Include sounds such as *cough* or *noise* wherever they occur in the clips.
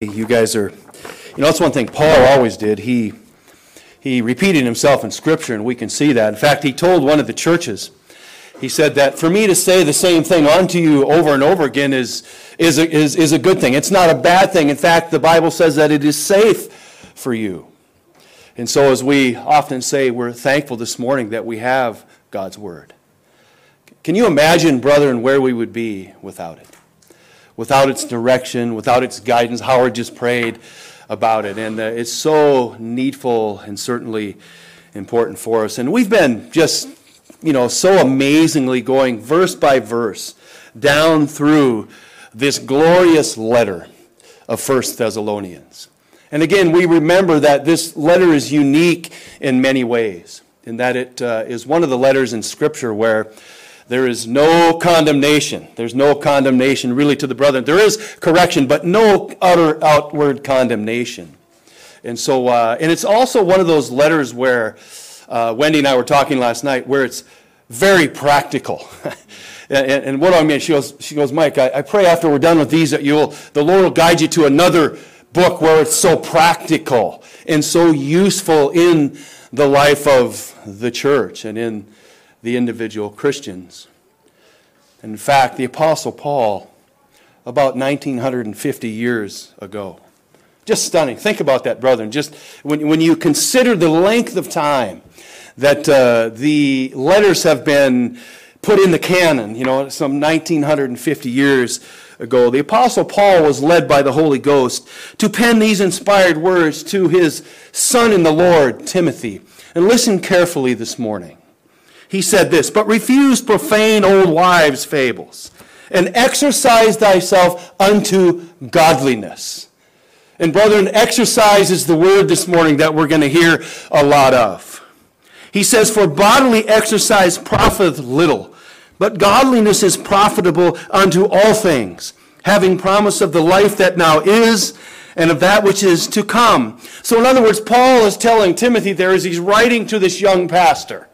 You guys are, you know, that's one thing Paul always did. He, he repeated himself in Scripture, and we can see that. In fact, he told one of the churches, he said that for me to say the same thing unto you over and over again is, is, a, is, is a good thing. It's not a bad thing. In fact, the Bible says that it is safe for you. And so, as we often say, we're thankful this morning that we have God's Word. Can you imagine, brethren, where we would be without it? Without its direction, without its guidance. Howard just prayed about it. And uh, it's so needful and certainly important for us. And we've been just, you know, so amazingly going verse by verse down through this glorious letter of First Thessalonians. And again, we remember that this letter is unique in many ways, in that it uh, is one of the letters in Scripture where there is no condemnation. There's no condemnation really to the brethren. There is correction, but no utter outward condemnation. And so, uh, and it's also one of those letters where uh, Wendy and I were talking last night, where it's very practical. *laughs* and, and, what do I mean? She goes, she goes, Mike, I, I pray after we're done with these that you'll, the Lord will guide you to another book where it's so practical and so useful in the life of the church and in the individual Christians. In fact, the Apostle Paul, about 1950 years ago, just stunning. Think about that, brethren. Just when, when you consider the length of time that uh, the letters have been put in the canon, you know, some 1950 years ago, the Apostle Paul was led by the Holy Ghost to pen these inspired words to his son in the Lord, Timothy. And listen carefully this morning he said this, but refuse profane old wives' fables, and exercise thyself unto godliness. And brethren, exercise is the word this morning that we're going to hear a lot of. He says, For bodily exercise profiteth little, but godliness is profitable unto all things, having promise of the life that now is and of that which is to come. So, in other words, Paul is telling Timothy there as he's writing to this young pastor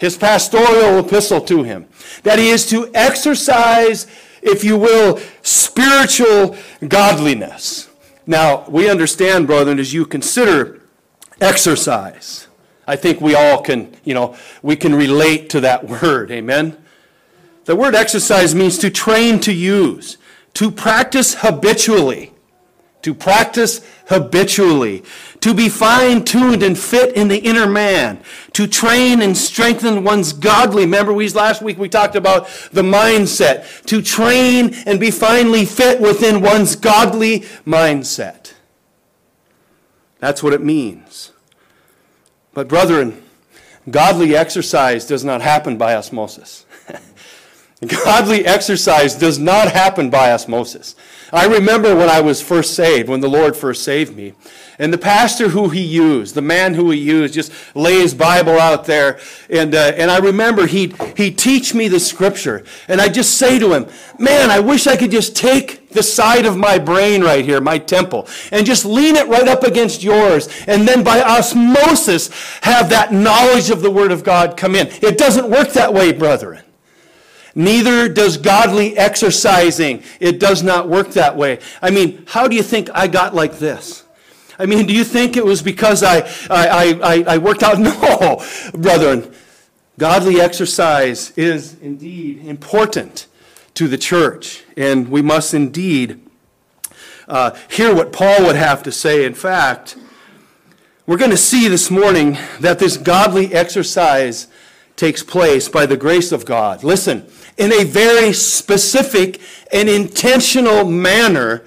his pastoral epistle to him, that he is to exercise, if you will, spiritual godliness. Now, we understand, brethren, as you consider exercise, I think we all can, you know, we can relate to that *laughs* word. Amen? The word exercise means to train to use, to practice habitually to practice habitually, to be fine tuned and fit in the inner man, to train and strengthen one's godly. Remember, we last week we talked about the mindset, to train and be finely fit within one's godly mindset. That's what it means. But, brethren, godly exercise does not happen by osmosis. *laughs* godly exercise does not happen by osmosis. I remember when I was first saved, when the Lord first saved me, and the pastor who he used, the man who he used, just lay his Bible out there, and uh, and I remember he'd he'd teach me the scripture, and I just say to him, "Man, I wish I could just take the side of my brain right here, my temple, and just lean it right up against yours, and then by osmosis have that knowledge of the Word of God come in." It doesn't work that way, brethren. Neither does godly exercising. It does not work that way. I mean, how do you think I got like this? I mean, do you think it was because I, I, I, I worked out? *laughs* No, brethren. Godly exercise is indeed important to the church, and we must indeed uh, hear what Paul would have to say. In fact, we're going to see this morning that this godly exercise takes place by the grace of God. Listen, in a very specific and intentional manner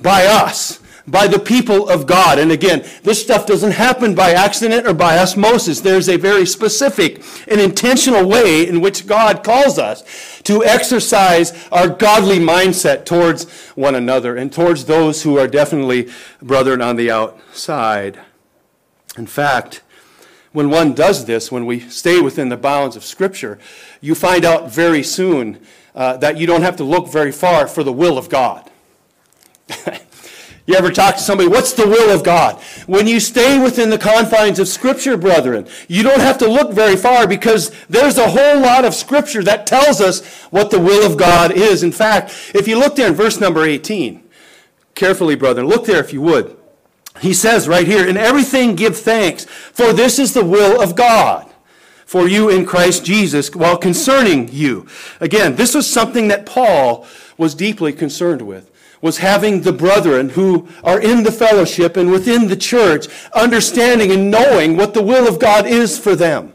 by us, by the people of God. And again, this stuff doesn't happen by accident or by osmosis. There's a very specific and intentional way in which God calls us to exercise our godly mindset towards one another and towards those who are definitely brethren on the outside. In fact, when one does this, when we stay within the bounds of Scripture, you find out very soon uh, that you don't have to look very far for the will of God. *laughs* you ever talk to somebody, what's the will of God? When you stay within the confines of Scripture, brethren, you don't have to look very far because there's a whole lot of Scripture that tells us what the will of God is. In fact, if you look there in verse number 18, carefully, brethren, Look there if you would. He says right here, In everything give thanks, for this is the will of God for you in Christ Jesus while concerning you. Again, this was something that Paul was deeply concerned with was having the brethren who are in the fellowship and within the church understanding and knowing what the will of God is for them.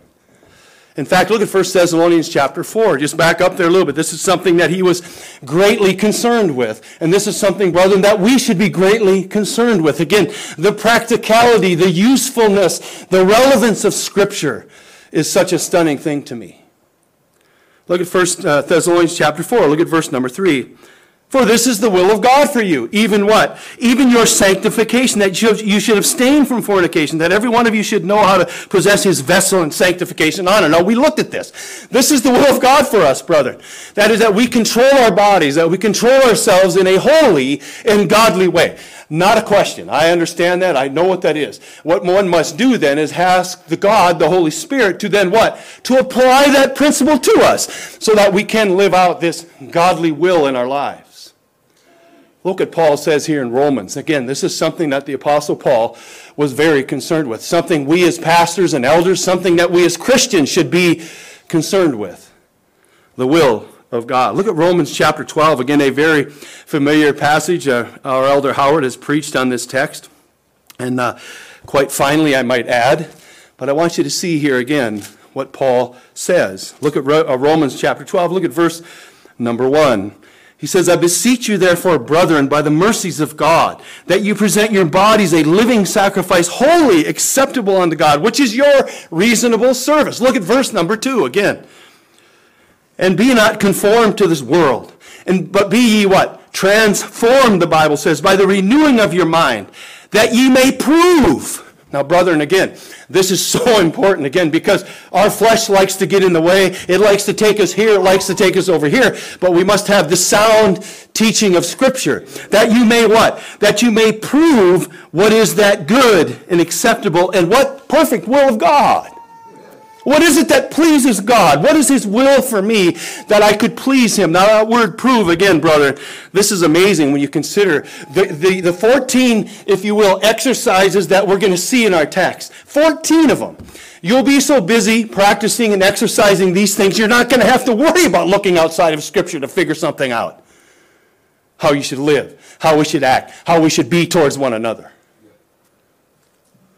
In fact, look at 1 Thessalonians chapter 4. Just back up there a little bit. This is something that he was greatly concerned with. And this is something, brethren, that we should be greatly concerned with. Again, the practicality, the usefulness, the relevance of Scripture is such a stunning thing to me. Look at 1 uh, Thessalonians chapter 4. Look at verse number 3. For this is the will of God for you. Even what? Even your sanctification, that you should abstain from fornication, that every one of you should know how to possess his vessel in sanctification and honor. Now, we looked at this. This is the will of God for us, brother. That is that we control our bodies, that we control ourselves in a holy and godly way. Not a question. I understand that. I know what that is. What one must do then is ask the God, the Holy Spirit, to then what? To apply that principle to us so that we can live out this godly will in our lives. Look at Paul says here in Romans. Again, this is something that the Apostle Paul was very concerned with. Something we as pastors and elders, something that we as Christians should be concerned with. The will of God. Look at Romans chapter 12. Again, a very familiar passage. Uh, our elder Howard has preached on this text. And uh, quite finally, I might add. But I want you to see here again what Paul says. Look at uh, Romans chapter 12. Look at verse number 1. He says, I beseech you, therefore, brethren, by the mercies of God, that you present your bodies a living sacrifice, holy, acceptable unto God, which is your reasonable service. Look at verse number 2 again. And be not conformed to this world. And, but be ye what? Transformed, the Bible says, by the renewing of your mind, that ye may prove. Now, brethren, again, this is *laughs* so important, again, because our flesh likes to get in the way. It likes to take us here. It likes to take us over here. But we must have the sound teaching of Scripture. That you may what? That you may prove what is that good and acceptable and what perfect will of God. What is it that pleases God? What is His will for me that I could please Him? Now, that word prove, again, brother, this is amazing when you consider the, the, the 14, if you will, exercises that we're going to see in our text. 14 of them. You'll be so busy practicing and exercising these things, you're not going to have to worry about looking outside of Scripture to figure something out. How you should live, how we should act, how we should be towards one another.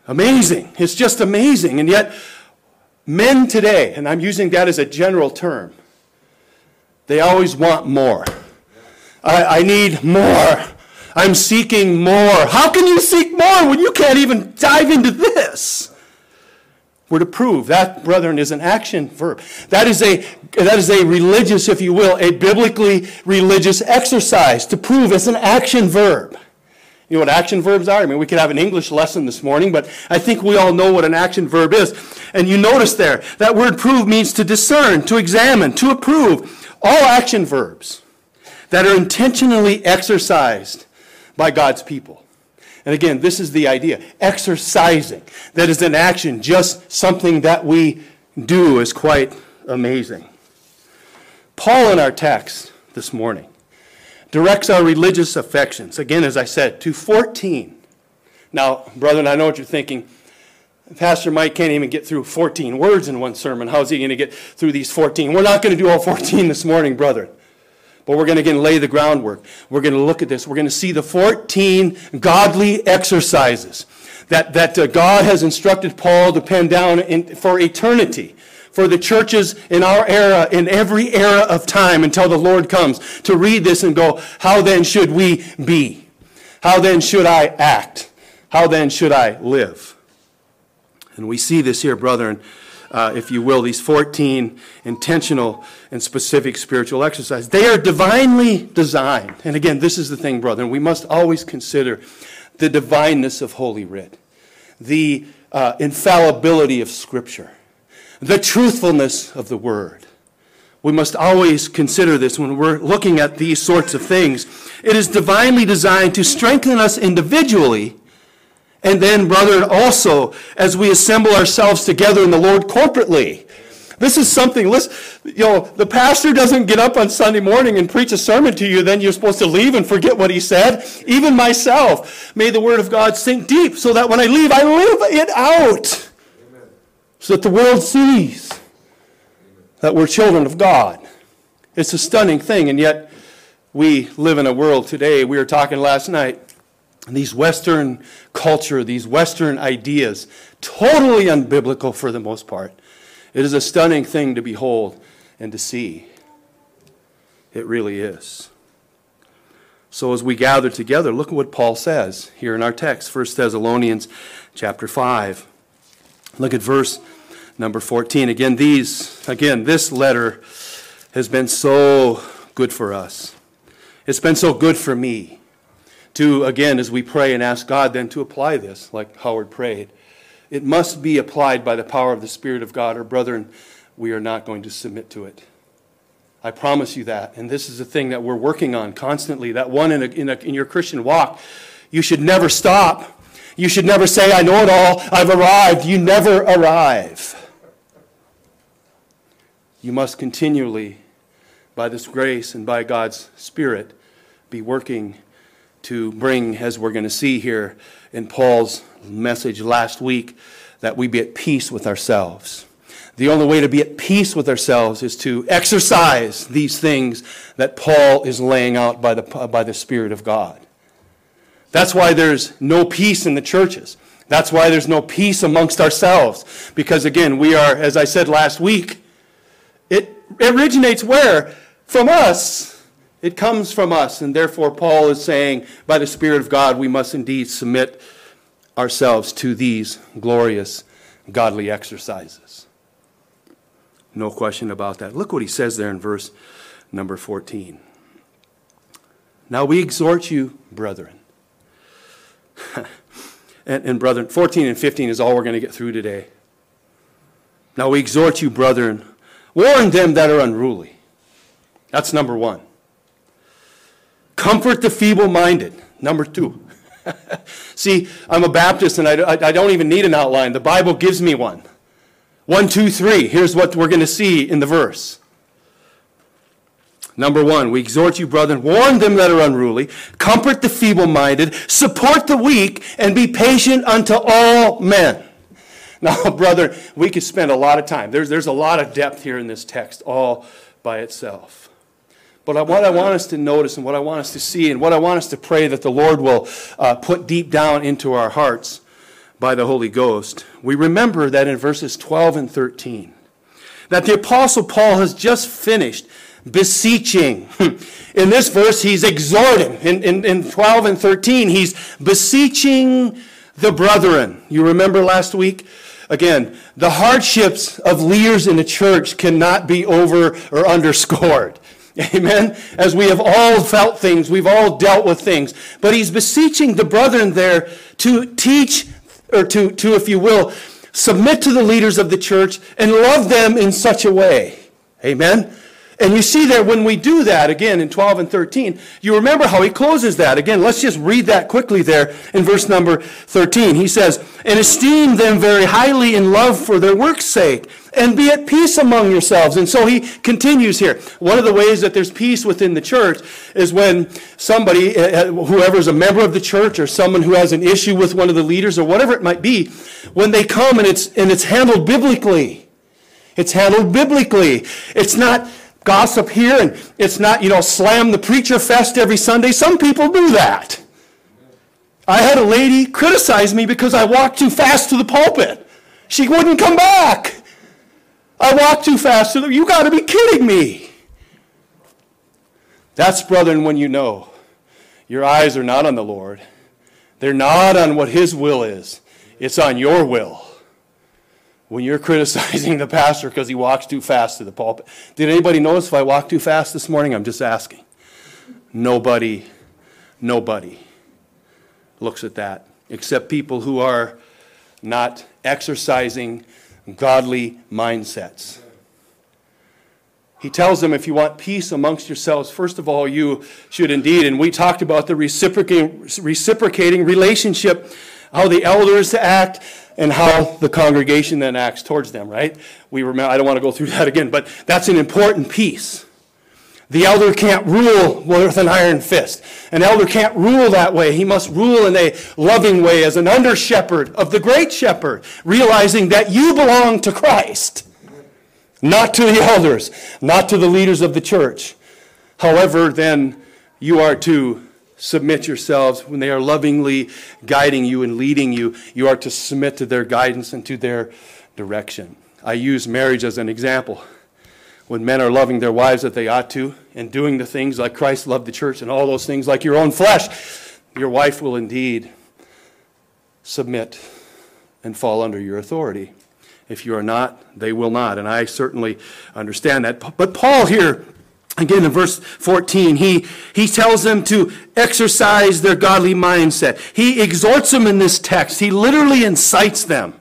Amazing. It's just amazing. And yet, Men today, and I'm using that as a general term, they always want more. I, I need more. I'm seeking more. How can you seek more when you can't even dive into this? We're to prove that, brethren, is an action verb. That is a that is a religious, if you will, a biblically religious exercise. To prove it's an action verb. You know what action verbs are? I mean, we could have an English lesson this morning, but I think we all know what an action verb is. And you notice there, that word prove means to discern, to examine, to approve. All action verbs that are intentionally exercised by God's people. And again, this is the idea. Exercising. That is an action, just something that we do is quite amazing. Paul in our text this morning directs our religious affections, again, as I said, to 14. Now, brethren, I know what you're thinking. Pastor Mike can't even get through 14 words in one sermon. How's he going to get through these 14? We're not going to do all 14 this morning, brethren. But we're going to again lay the groundwork. We're going to look at this. We're going to see the 14 godly exercises that, that uh, God has instructed Paul to pen down in, for eternity for the churches in our era, in every era of time until the Lord comes, to read this and go, how then should we be? How then should I act? How then should I live? And we see this here, brethren, uh, if you will, these 14 intentional and specific spiritual exercises. They are divinely designed. And again, this is the thing, brethren, we must always consider the divineness of Holy Writ, the uh, infallibility of Scripture the truthfulness of the word. We must always consider this when we're looking at these sorts of things. It is divinely designed to strengthen us individually, and then, brother, also as we assemble ourselves together in the Lord corporately. This is something, listen, you know, the pastor doesn't get up on Sunday morning and preach a sermon to you, then you're supposed to leave and forget what he said. Even myself, may the word of God sink deep so that when I leave, I live it out. So that the world sees that we're children of God. It's a stunning thing, and yet we live in a world today. We were talking last night these Western culture, these Western ideas, totally unbiblical for the most part. It is a stunning thing to behold and to see. It really is. So as we gather together, look at what Paul says here in our text, 1 Thessalonians chapter 5. Look at verse number 14. Again, these, again, this letter has been so good for us. It's been so good for me to, again, as we pray and ask God then to apply this, like Howard prayed. It must be applied by the power of the Spirit of God, or brethren, we are not going to submit to it. I promise you that. And this is a thing that we're working on constantly. That one in, a, in, a, in your Christian walk, you should never stop. You should never say, I know it all, I've arrived. You never arrive. You must continually, by this grace and by God's Spirit, be working to bring, as we're going to see here in Paul's message last week that we be at peace with ourselves. The only way to be at peace with ourselves is to exercise these things that Paul is laying out by the, by the Spirit of God. That's why there's no peace in the churches. That's why there's no peace amongst ourselves. Because again, we are, as I said last week, it originates where? From us. It comes from us. And therefore, Paul is saying, by the Spirit of God, we must indeed submit ourselves to these glorious godly exercises. No question about that. Look what he says there in verse number 14. Now we exhort you, brethren. *laughs* and, and brethren, 14 and 15 is all we're going to get through today. Now we exhort you, brethren, warn them that are unruly. That's number one. Comfort the feeble minded. Number two. *laughs* See, I'm a Baptist and I, I, don't even need an outline. The Bible gives me one. One, two, three. Here's what we're going to see in the verse. Number one, we exhort you, brethren, warn them that are unruly, comfort the feeble minded, support the weak, and be patient unto all men. Now, *laughs* brother, we could spend a lot of time. There's, there's a lot of depth here in this text all by itself. But what I want us to notice and what I want us to see and what I want us to pray that the Lord will uh, put deep down into our hearts by the Holy Ghost, we remember that in verses 12 and 13, that the Apostle Paul has just finished beseeching. *laughs* In this verse, he's exhorting. In, in, in 12 and 13, he's beseeching the brethren. You remember last week? Again, the hardships of leaders in the church cannot be over or underscored. *laughs* Amen. As we have all felt things, we've all dealt with things. But he's beseeching the brethren there to teach, or to, to, if you will, submit to the leaders of the church and love them in such a way. Amen. And you see there when we do that, again in 12 and 13, you remember how he closes that. Again, let's just read that quickly there in verse number 13. He says, And esteem them very highly in love for their work's sake, and be at peace among yourselves. And so he continues here. One of the ways that there's peace within the church is when somebody, uh, uh, whoever's a member of the church or someone who has an issue with one of the leaders or whatever it might be, when they come and it's, and it's handled biblically. It's handled biblically. It's not gossip here and it's not, you know, slam the preacher fest every Sunday. Some people do that. I had a lady criticize me because I walked too fast to the pulpit. She wouldn't come back. I walked too fast to the, you got to be kidding me. That's, brethren, when you know your eyes are not on the Lord. They're not on what His will is. It's on your will when you're *laughs* criticizing the pastor because he walks too fast to the pulpit. Did anybody notice if I walked too fast this morning? I'm just asking. Nobody, nobody looks at that except people who are not exercising godly mindsets. He tells them if you want peace amongst yourselves, first of all, you should indeed, and we talked about the reciprocating, reciprocating relationship how the elders act, and how the congregation then acts towards them, right? We remember, I don't want to go through that again, but that's an important piece. The elder can't rule with an iron fist. An elder can't rule that way. He must rule in a loving way as an under shepherd of the great shepherd, realizing that you belong to Christ, not to the elders, not to the leaders of the church. However, then you are to submit yourselves when they are lovingly guiding you and leading you. You are to submit to their guidance and to their direction. I use marriage as an example when men are loving their wives that they ought to and doing the things like Christ loved the church and all those things like your own flesh, your wife will indeed submit and fall under your authority. If you are not, they will not. And I certainly understand that. But Paul here, again in verse 14, he, he tells them to exercise their godly mindset. He exhorts them in this text. He literally incites them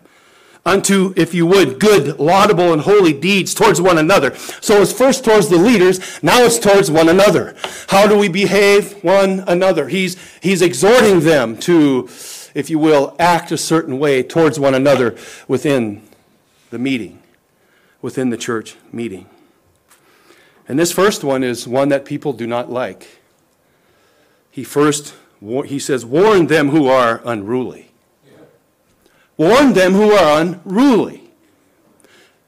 unto, if you would, good, laudable, and holy deeds towards one another. So it's first towards the leaders, now it's towards one another. How do we behave one another? He's, he's exhorting them to, if you will, act a certain way towards one another within the meeting, within the church meeting. And this first one is one that people do not like. He first, he says, warn them who are unruly. Warn them who are unruly.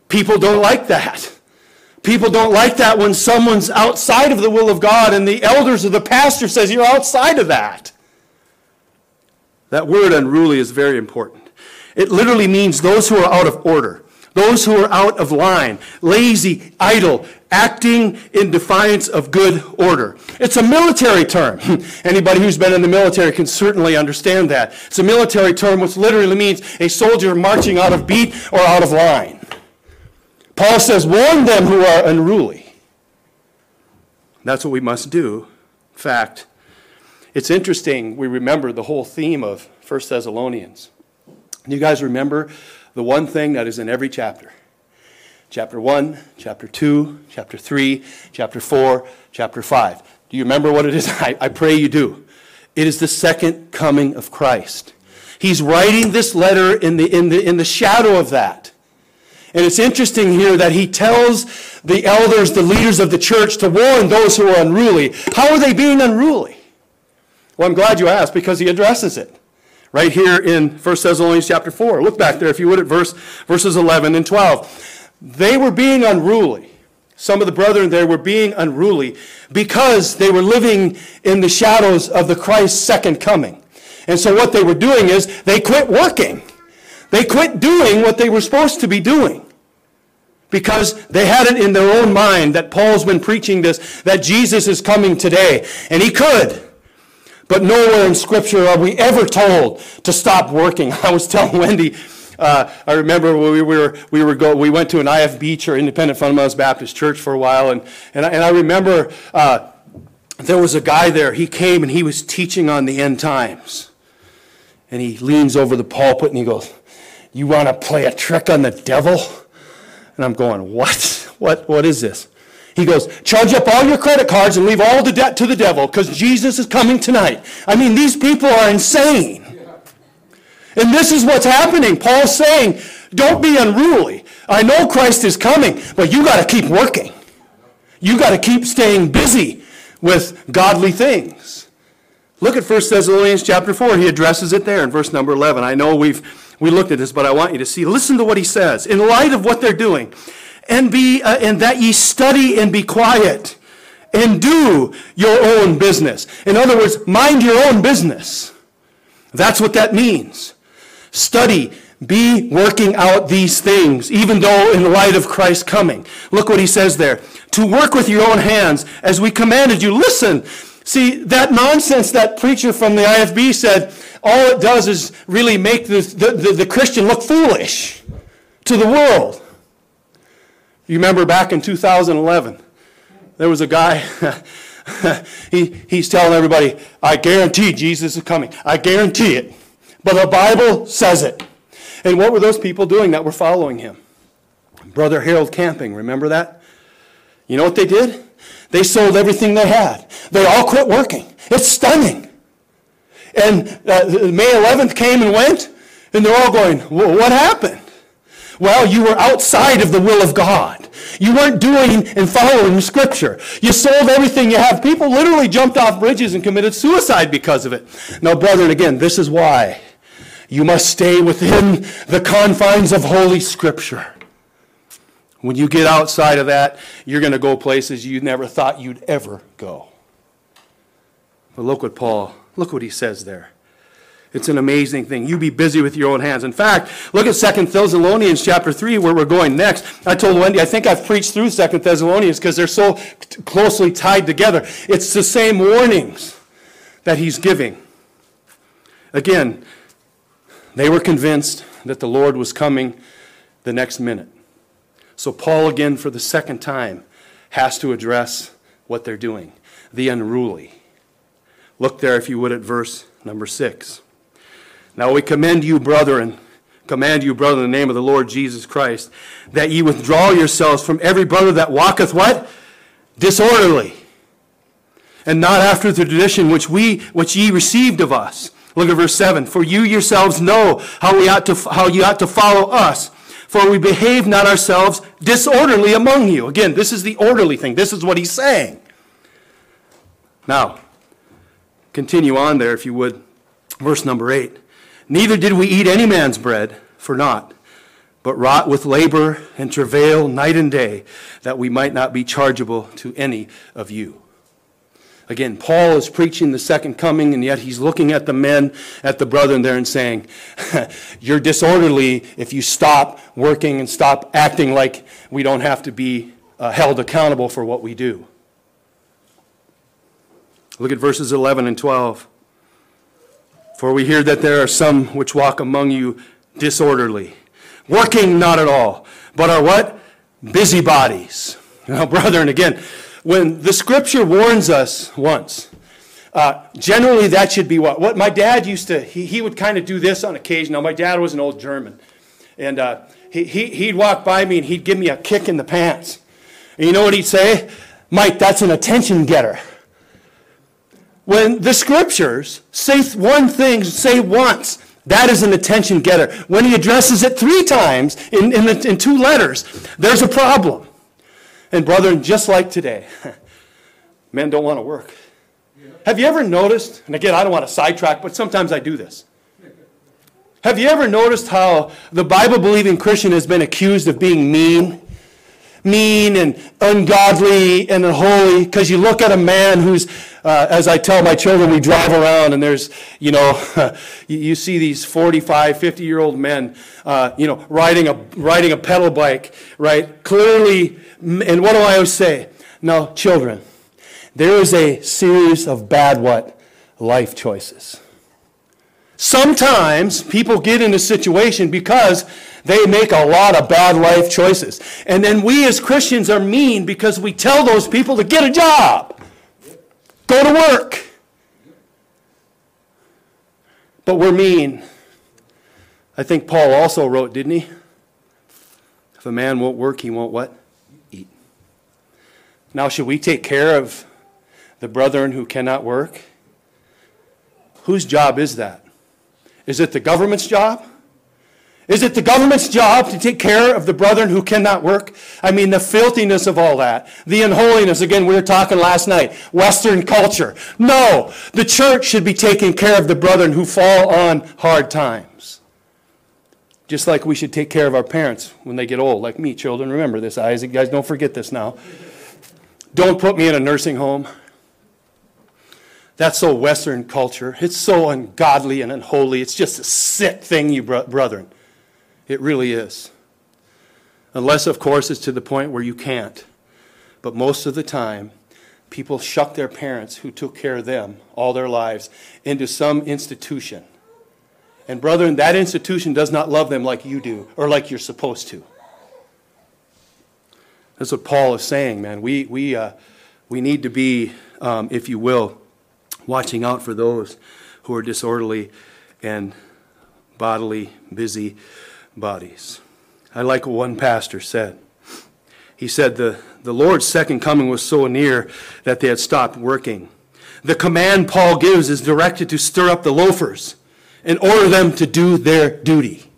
People don't like that. People don't like that when someone's outside of the will of God and the elders or the pastor says you're outside of that. That word unruly is very important. It literally means those who are out of order. Those who are out of line, lazy, idle, acting in defiance of good order. It's a military term. *laughs* Anybody who's been in the military can certainly understand that. It's a military term which literally means a soldier marching out of beat or out of line. Paul says, warn them who are unruly. That's what we must do. In fact, it's interesting, we remember the whole theme of 1 Thessalonians. You guys remember the one thing that is in every chapter. Chapter 1, chapter 2, chapter 3, chapter 4, chapter 5. Do you remember what it is? *laughs* I, I pray you do. It is the second coming of Christ. He's writing this letter in the, in the, in the shadow of that. And it's interesting here that he tells the elders, the leaders of the church, to warn those who are unruly. How are they being unruly? Well, I'm glad you asked because he addresses it right here in 1 Thessalonians chapter 4. Look back there, if you would, at verse, verses 11 and 12. They were being unruly. Some of the brethren there were being unruly because they were living in the shadows of the Christ's second coming. And so what they were doing is they quit working. They quit doing what they were supposed to be doing because they had it in their own mind that Paul's been preaching this, that Jesus is coming today. And he could. But nowhere in Scripture are we ever told to stop working. *laughs* I was telling Wendy, uh, I remember we were we were go, we went to an IFB church, Independent Fundamentalist Baptist Church, for a while, and and I, and I remember uh, there was a guy there. He came and he was teaching on the end times, and he leans over the pulpit and he goes, "You want to play a trick on the devil?" And I'm going, "What? What? What is this?" He goes, charge up all your credit cards and leave all the debt to the devil because Jesus is coming tonight. I mean, these people are insane. And this is what's happening. Paul's saying, don't be unruly. I know Christ is coming, but you got to keep working. You got to keep staying busy with godly things. Look at 1 Thessalonians chapter 4. He addresses it there in verse number 11. I know we've we looked at this, but I want you to see. Listen to what he says. In light of what they're doing, and be uh, and that ye study and be quiet and do your own business. In other words, mind your own business. That's what that means. Study, be working out these things, even though in the light of Christ coming. Look what he says there. To work with your own hands as we commanded you. Listen, see, that nonsense that preacher from the IFB said, all it does is really make the, the, the, the Christian look foolish to the world. You remember back in 2011, there was a guy, *laughs* he, he's telling everybody, I guarantee Jesus is coming. I guarantee it. But the Bible says it. And what were those people doing that were following him? Brother Harold Camping, remember that? You know what they did? They sold everything they had. They all quit working. It's stunning. And uh, May 11th came and went, and they're all going, What happened? Well, you were outside of the will of God. You weren't doing and following Scripture. You sold everything you have. People literally jumped off bridges and committed suicide because of it. Now, brethren, again, this is why you must stay within the confines of Holy Scripture. When you get outside of that, you're going to go places you never thought you'd ever go. But look what Paul, look what he says there. It's an amazing thing. You be busy with your own hands. In fact, look at Second Thessalonians chapter 3, where we're going next. I told Wendy, I think I've preached through Second Thessalonians because they're so closely tied together. It's the same warnings that he's giving. Again, they were convinced that the Lord was coming the next minute. So, Paul, again, for the second time, has to address what they're doing the unruly. Look there, if you would, at verse number 6. Now we commend you, brethren, command you, brethren, in the name of the Lord Jesus Christ, that ye withdraw yourselves from every brother that walketh what? Disorderly. And not after the tradition which we which ye received of us. Look at verse 7. For you yourselves know how we ought to how you ought to follow us. For we behave not ourselves disorderly among you. Again, this is the orderly thing. This is what he's saying. Now, continue on there, if you would. Verse number 8. Neither did we eat any man's bread for naught, but wrought with labor and travail night and day, that we might not be chargeable to any of you. Again, Paul is preaching the second coming, and yet he's looking at the men, at the brethren there, and saying, *laughs* You're disorderly if you stop working and stop acting like we don't have to be uh, held accountable for what we do. Look at verses 11 and 12. For we hear that there are some which walk among you disorderly, working not at all, but are what? Busybodies. Now, *laughs* brethren, again, when the scripture warns us once, uh, generally that should be what? What my dad used to, he, he would kind of do this on occasion. Now, my dad was an old German. And uh, he, he, he'd walk by me and he'd give me a kick in the pants. And you know what he'd say? Mike, that's an attention getter when the scriptures say one thing, say once, that is an attention getter. When he addresses it three times in, in, the, in two letters, there's a problem. And brethren, just like today, *laughs* men don't want to work. Have you ever noticed, and again, I don't want to sidetrack, but sometimes I do this. Have you ever noticed how the Bible believing Christian has been accused of being mean? Mean and ungodly and unholy because you look at a man who's uh, as i tell my children we drive around and there's you know *laughs* you, see these 45 50 year old men uh, you know riding a riding a pedal bike right? Clearly and what do i always say? No children there is a series of bad what? Life choices. Sometimes people get in a situation because they make a lot of bad life choices. And then we as Christians are mean because we tell those people to get a job, go to work. But we're mean. I think Paul also wrote, didn't he? If a man won't work, he won't what? Eat. Now, should we take care of the brethren who cannot work? Whose job is that? Is it the government's job? Is it the government's job to take care of the brethren who cannot work? I mean, the filthiness of all that, the unholiness. Again, we were talking last night, Western culture. No, the church should be taking care of the brethren who fall on hard times. Just like we should take care of our parents when they get old, like me, children. Remember this, Isaac. Guys, don't forget this now. Don't put me in a nursing home. That's so Western culture. It's so ungodly and unholy. It's just a sick thing, you brethren. It really is. Unless, of course, it's to the point where you can't. But most of the time, people shuck their parents who took care of them all their lives into some institution. And, brethren, that institution does not love them like you do or like you're supposed to. That's what Paul is saying, man. We, we, uh, we need to be, um, if you will, watching out for those who are disorderly and bodily busy bodies. I like what one pastor said. He said the, the Lord's second coming was so near that they had stopped working. the command Paul gives is directed to stir up the loafers and order them to do their duty.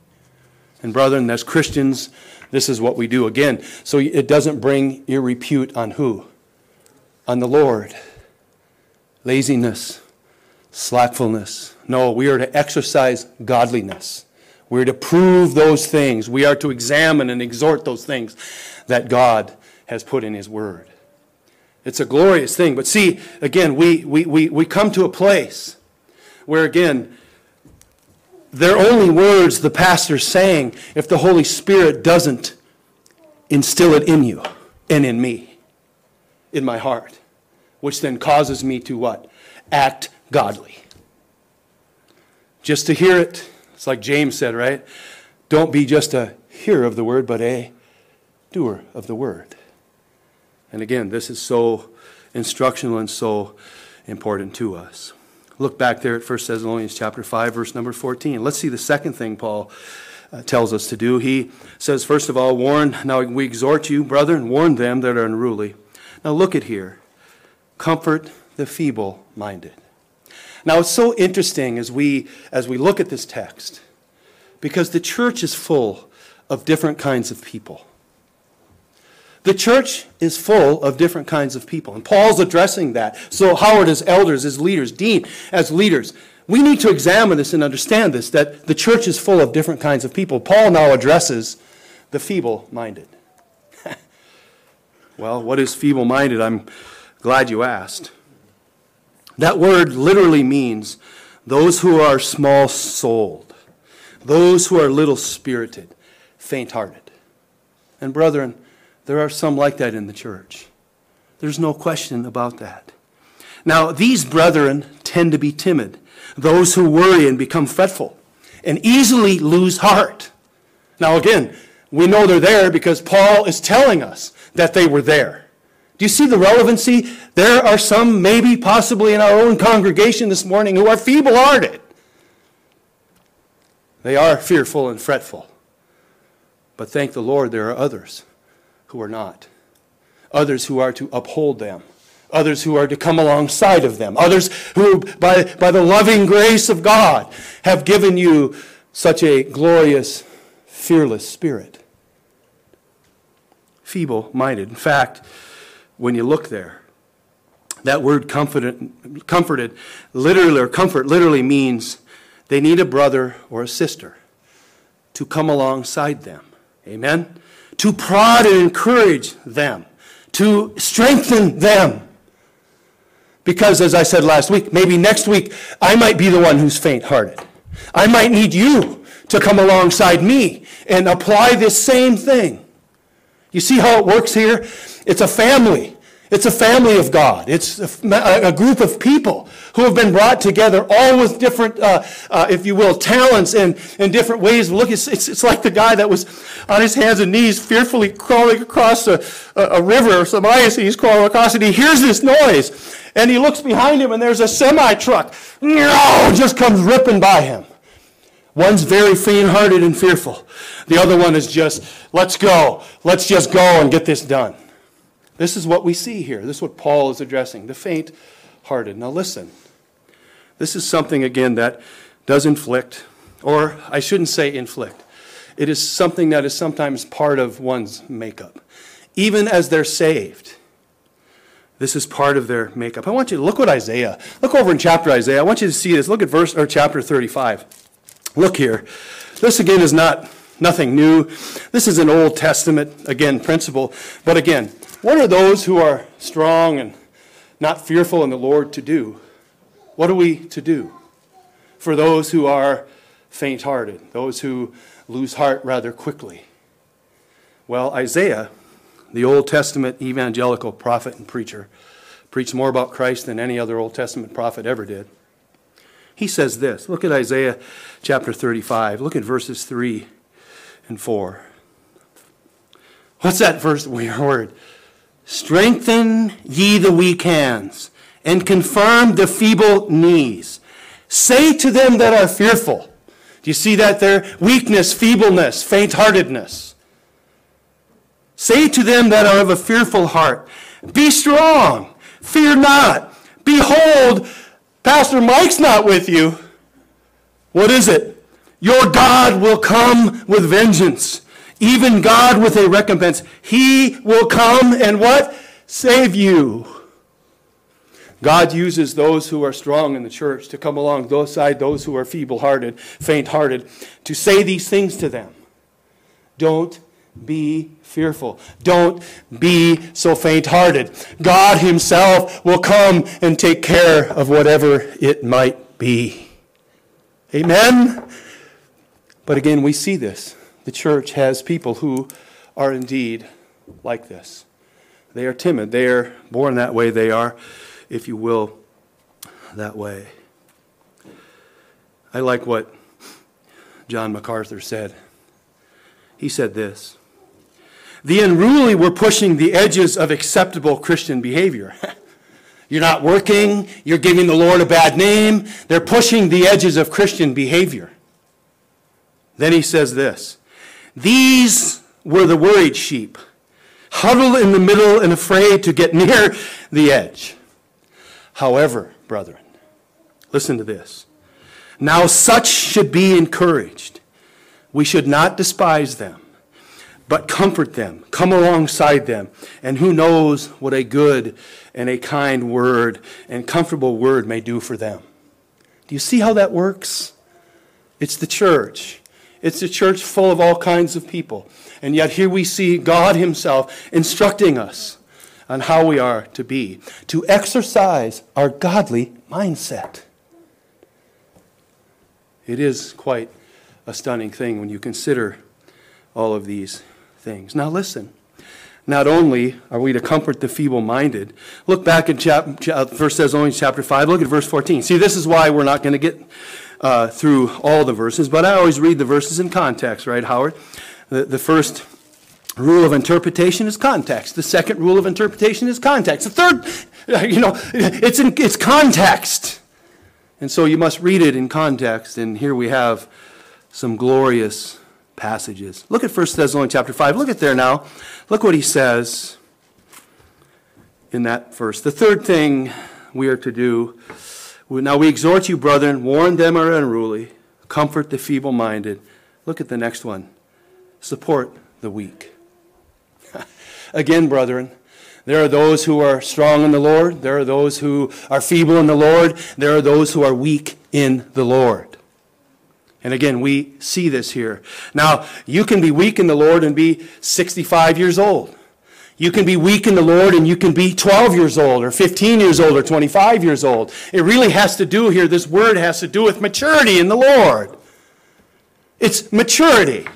And, brethren, as Christians, this is what we do. Again, so it doesn't bring irrepute on who? On the Lord. Laziness, slackfulness. No, we are to exercise godliness. We're to prove those things. We are to examine and exhort those things that God has put in His Word. It's a glorious thing. But see, again, we, we, we, we come to a place where, again, they're only words the pastor's saying if the Holy Spirit doesn't instill it in you and in me, in my heart, which then causes me to what? Act godly. Just to hear it, it's like James said, right? Don't be just a hearer of the word, but a doer of the word. And again, this is so instructional and so important to us. Look back there at 1 Thessalonians chapter 5 verse number 14. Let's see the second thing Paul uh, tells us to do. He says first of all, warn now we exhort you, brethren, warn them that are unruly. Now look at here. Comfort the feeble-minded. Now it's so interesting as we as we look at this text because the church is full of different kinds of people. The church is full of different kinds of people, and Paul's addressing that. So, Howard, as elders, as leaders, Dean, as leaders, we need to examine this and understand this that the church is full of different kinds of people. Paul now addresses the feeble minded. *laughs* well, what is feeble minded? I'm glad you asked. That word literally means those who are small souled, those who are little spirited, faint hearted. And, brethren, there are some like that in the church. There's no question about that. Now, these brethren tend to be timid, those who worry and become fretful, and easily lose heart. Now, again, we know they're there because Paul is telling us that they were there. Do you see the relevancy? There are some, maybe possibly in our own congregation this morning, who are feeble hearted. They are fearful and fretful. But thank the Lord, there are others who are not, others who are to uphold them, others who are to come alongside of them, others who, by, by the loving grace of God, have given you such a glorious, fearless spirit. Feeble minded. In fact, when you look there, that word comforted, comforted literally, or comfort literally means they need a brother or a sister to come alongside them. Amen? to prod and encourage them, to strengthen them. Because, as I said last week, maybe next week I might be the one who's faint hearted. I might need you to come alongside me and apply this same thing. You see how it works here? It's a family. It's a family of God. It's a, a group of people who have been brought together, all with different, uh, uh, if you will, talents and, and different ways looking. It's, it's, it's, like the guy that was on his hands and knees, fearfully crawling across a, a, a river or some ice, and he's crawling across, and he hears this noise. And he looks behind him, and there's a semi truck. No, just comes ripping by him. One's very faint hearted and fearful. The other one is just, let's go. Let's just go and get this done. This is what we see here. This is what Paul is addressing the faint hearted. Now, listen. This is something, again, that does inflict, or I shouldn't say inflict. It is something that is sometimes part of one's makeup. Even as they're saved, this is part of their makeup. I want you to look what Isaiah, look over in chapter Isaiah. I want you to see this. Look at verse or chapter 35. Look here. This again is not nothing new. This is an Old Testament, again, principle. But again, what are those who are strong and not fearful in the Lord to do? What are we to do for those who are faint hearted, those who lose heart rather quickly? Well, Isaiah, the Old Testament evangelical prophet and preacher, preached more about Christ than any other Old Testament prophet ever did. He says this look at Isaiah chapter 35, look at verses 3 and 4. What's that first *laughs* word? Strengthen ye the weak hands, and confirm the feeble knees. Say to them that are fearful. Do you see that there? Weakness, feebleness, faint heartedness. Say to them that are of a fearful heart, Be strong, fear not. Behold, Pastor Mike's not with you. What is it? Your God will come with vengeance, even God with a recompense. He will come and what? Save you. God uses those who are strong in the church to come along those side those who are feeble hearted, faint hearted, to say these things to them. Don't be fearful. Don't be so faint hearted. God Himself will come and take care of whatever it might be. Amen? But again, we see this. The church has people who are indeed like this. They are timid. They are born that way. They are, if you will, that way. I like what John MacArthur said. He said this The unruly were pushing the edges of acceptable Christian behavior. *laughs* you're not working, you're giving the Lord a bad name. They're pushing the edges of Christian behavior. Then he says this These were the worried sheep, huddled in the middle and afraid to get *laughs* near the edge. However, brethren, listen to this. Now, such should be encouraged. We should not despise them, but comfort them, come alongside them. And who knows what a good and a kind word and comfortable word may do for them. Do you see how that works? It's the church. It's a church full of all kinds of people. And yet here we see God Himself instructing us on how we are to be, to exercise our godly mindset. It is quite a stunning thing when you consider all of these things. Now, listen. Not only are we to comfort the feeble minded, look back at chap- 1 Thessalonians chapter 5, look at verse 14. See, this is why we're not going to get uh, through all the verses, but I always read the verses in context, right, Howard? The, the first rule of interpretation is context. The second rule of interpretation is context. The third, *laughs* you know, it's, in, it's context. And so you must read it in context, and here we have some glorious passages. Look at 1 Thessalonians chapter 5. Look at there now. Look what he says in that verse. The third thing we are to do now we exhort you, brethren, warn them are unruly, comfort the feeble minded. Look at the next one support the weak. *laughs* Again, brethren, there are those who are strong in the Lord, there are those who are feeble in the Lord, there are those who are weak in the Lord. And again, we see this here. Now, you can be weak in the Lord and be 65 years old. You can be weak in the Lord and you can be 12 years old or 15 years old or 25 years old. It really has to do here, this word has to do with maturity in the Lord. It's maturity.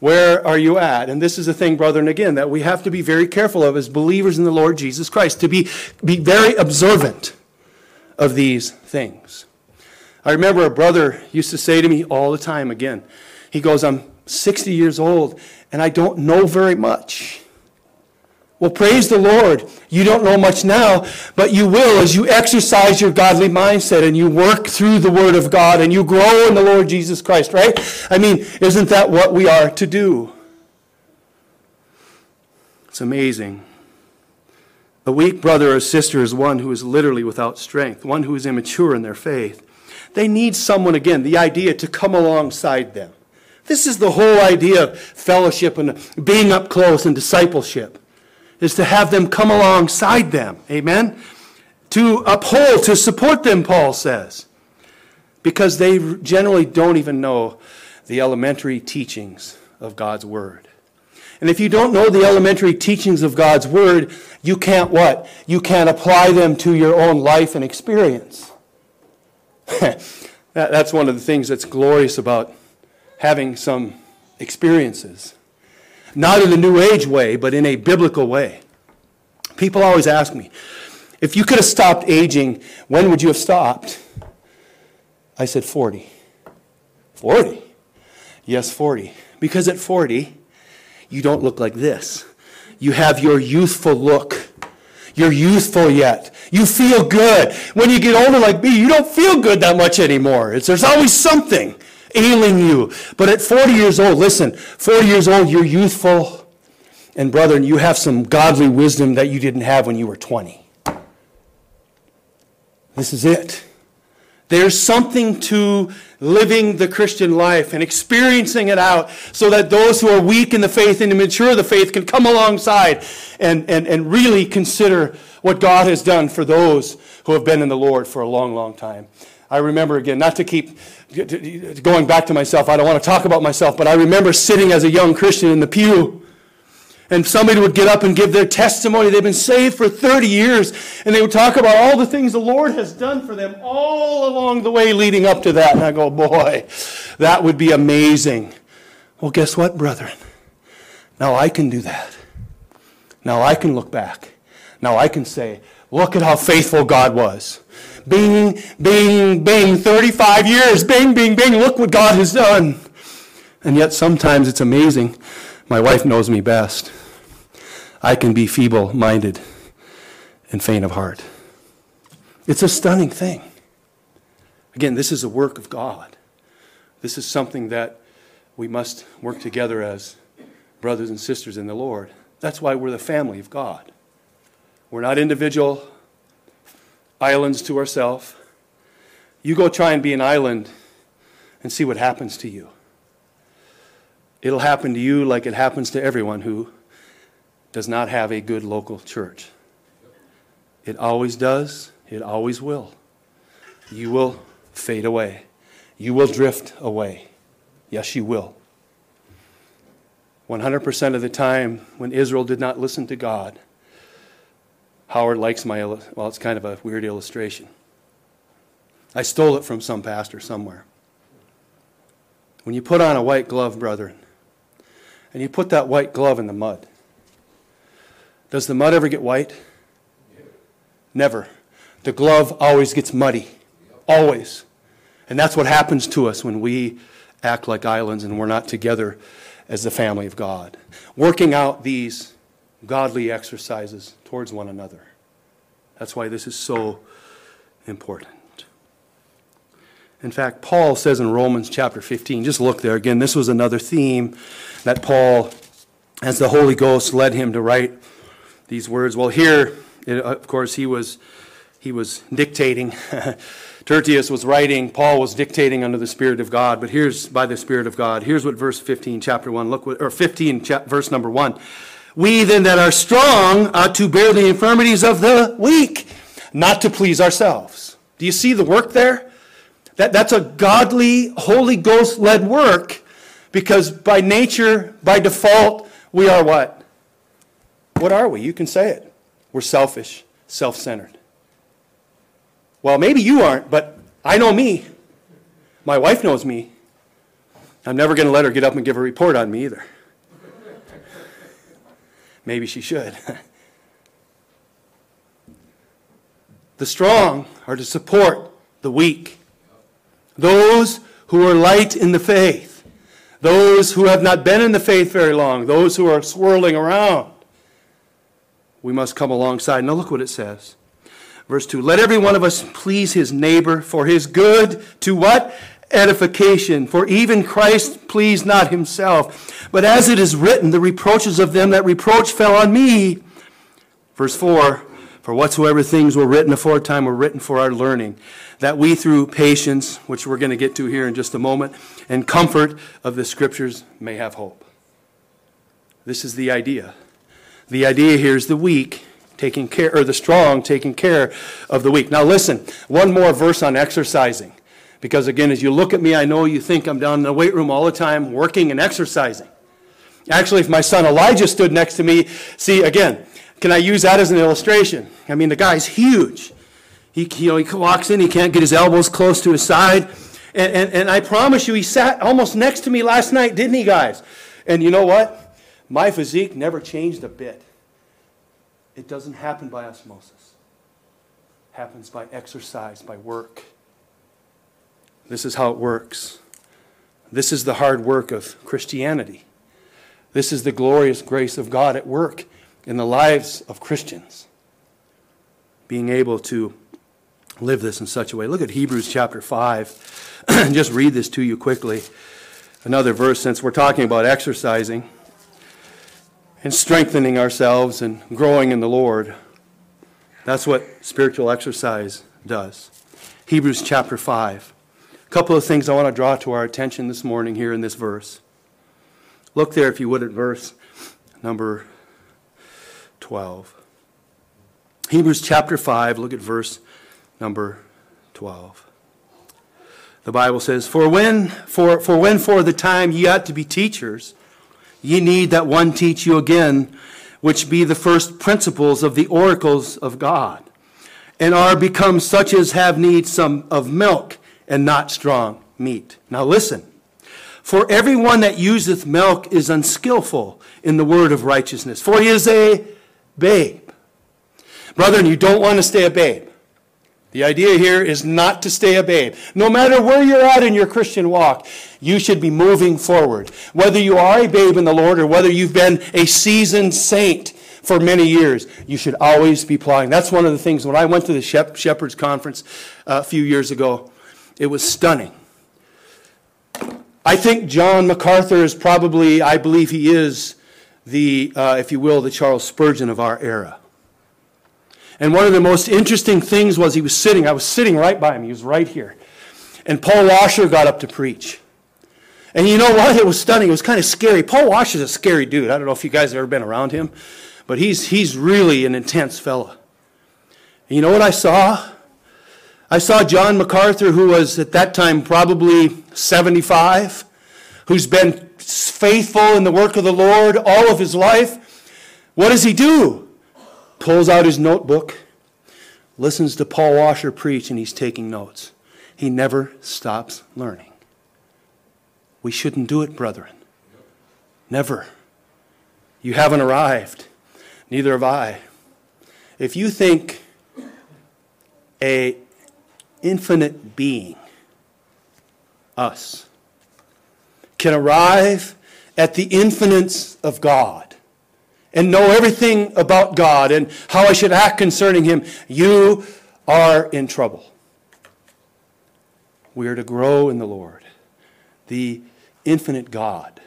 Where are you at? And this is a thing, brethren, again, that we have to be very careful of as believers in the Lord Jesus Christ, to be, be very observant of these things. I remember a brother used to say to me all the time again, he goes, I'm 60 years old and I don't know very much. Well, praise the Lord. You don't know much now, but you will as you exercise your godly mindset and you work through the Word of God and you grow in the Lord Jesus Christ, right? I mean, isn't that what we are to do? It's amazing. A weak brother or sister is one who is literally without strength, one who is immature in their faith. They need someone, again, the idea to come alongside them. This is the whole idea of fellowship and being up close and discipleship is to have them come alongside them. Amen? To uphold, to support them, Paul says. Because they generally don't even know the elementary teachings of God's Word. And if you don't know the elementary teachings of God's Word, you can't what? You can't apply them to your own life and experience. *laughs* that's one of the things that's glorious about having some experiences. Not in the New Age way, but in a biblical way. People always ask me, if you could have stopped aging, when would you have stopped? I said 40. 40? Yes, 40. Because at 40, you don't look like this. You have your youthful look. You're youthful yet. You feel good. When you get older like me, you don't feel good that much anymore. It's, there's always something ailing you. But at 40 years old, listen, 40 years old, you're youthful. And brethren, you have some godly wisdom that you didn't have when you were 20. This is it. There's something to living the Christian life and experiencing it out so that those who are weak in the faith and mature the faith can come alongside and, and, and really consider what God has done for those who have been in the Lord for a long, long time. I remember again, not to keep going back to myself, I don't want to talk about myself, but I remember sitting as a young Christian in the pew and somebody would get up and give their testimony. They've been saved for 30 years. And they would talk about all the things the Lord has done for them all along the way leading up to that. And I go, boy, that would be amazing. Well, guess what, brethren? Now I can do that. Now I can look back. Now I can say, look at how faithful God was. Bing, bing, bing, 35 years, bing, bing, bing, look what God has done. And yet sometimes it's amazing my wife knows me best. I can be feeble minded and faint of heart. It's a stunning thing. Again, this is a work of God. This is something that we must work together as brothers and sisters in the Lord. That's why we're the family of God. We're not individual islands to ourselves. You go try and be an island and see what happens to you. It'll happen to you like it happens to everyone who does not have a good local church. It always does, it always will. You will fade away, you will drift away. Yes, you will. 100% of the time, when Israel did not listen to God, Howard likes my, well, it's kind of a weird illustration. I stole it from some pastor somewhere. When you put on a white glove, brethren, and you put that white glove in the mud. Does the mud ever get white? Never. The glove always gets muddy. Always. And that's what happens to us when we act like islands and we're not together as the family of God. Working out these godly exercises towards one another. That's why this is so important. In fact, Paul says in Romans chapter 15, just look there again, this was another theme that Paul, as the Holy Ghost led him to write these words. Well, here, of course, he was, he was dictating. *laughs* Tertius was writing, Paul was dictating under the Spirit of God, but here's by the Spirit of God. Here's what verse 15, chapter 1, look what, or 15, verse number 1. We then that are strong ought to bear the infirmities of the weak, not to please ourselves. Do you see the work there? That, that's a godly, Holy Ghost led work because by nature, by default, we are what? What are we? You can say it. We're selfish, self centered. Well, maybe you aren't, but I know me. My wife knows me. I'm never going to let her get up and give a report on me either. Maybe she should. *laughs* the strong are to support the weak. Those who are light in the faith, those who have not been in the faith very long, those who are swirling around. We must come alongside. Now, look what it says. Verse 2 Let every one of us please his neighbor for his good to what? Edification. For even Christ pleased not himself. But as it is written, the reproaches of them that reproach fell on me. Verse 4 For whatsoever things were written aforetime were written for our learning that we, through patience, which we're going to get to here in just a moment, and comfort of the scriptures, may have hope. This is the idea. The idea here is the weak taking care, or the strong taking care of the weak. Now, listen, one more verse on exercising. Because again, as you look at me, I know you think I'm down in the weight room all the time working and exercising. Actually, if my son Elijah stood next to me, see, again, can I use that as an illustration? I mean, the guy's huge. He, you know, he walks in, he can't get his elbows close to his side. And, and, and I promise you, he sat almost next to me last night, didn't he, guys? And you know what? My physique never changed a bit. It doesn't happen by osmosis. It happens by exercise, by work. This is how it works. This is the hard work of Christianity. This is the glorious grace of God at work in the lives of Christians. Being able to live this in such a way. Look at Hebrews chapter 5. *clears throat* Just read this to you quickly. Another verse, since we're talking about exercising and strengthening ourselves and growing in the Lord. That's what spiritual exercise does. Hebrews chapter 5. Couple of things I want to draw to our attention this morning here in this verse. Look there, if you would, at verse number 12. Hebrews chapter 5, look at verse number 12. The Bible says, For when for, for when for the time ye ought to be teachers, ye need that one teach you again, which be the first principles of the oracles of God, and are become such as have need some of milk and not strong meat. Now listen. For everyone that useth milk is unskillful in the word of righteousness, for he is a babe. Brethren, you don't want to stay a babe. The idea here is not to stay a babe. No matter where you're at in your Christian walk, you should be moving forward. Whether you are a babe in the Lord or whether you've been a seasoned saint for many years, you should always be plowing. That's one of the things. When I went to the Shepherds Conference uh, a few years ago, it was stunning. I think John MacArthur is probably, I believe he is the, uh, if you will, the Charles Spurgeon of our era. And one of the most interesting things was he was sitting, I was sitting right by him, he was right here. And Paul Washer got up to preach. And you know what? It was stunning. It was kind of scary. Paul Washer's a scary dude. I don't know if you guys have ever been around him, but he's, he's really an intense fella. And you know what I saw? I saw John MacArthur, who was at that time probably 75, who's been faithful in the work of the Lord all of his life. What does he do? pulls out his notebook, listens to Paul Washer preach, and he's taking notes. He never stops learning. We shouldn't do it, brethren. Never. You haven't arrived. Neither have I. If you think a infinite being, us, can arrive at the infinite of God, and know everything about God and how I should act concerning Him, you are in trouble. We are to grow in the Lord, the infinite God.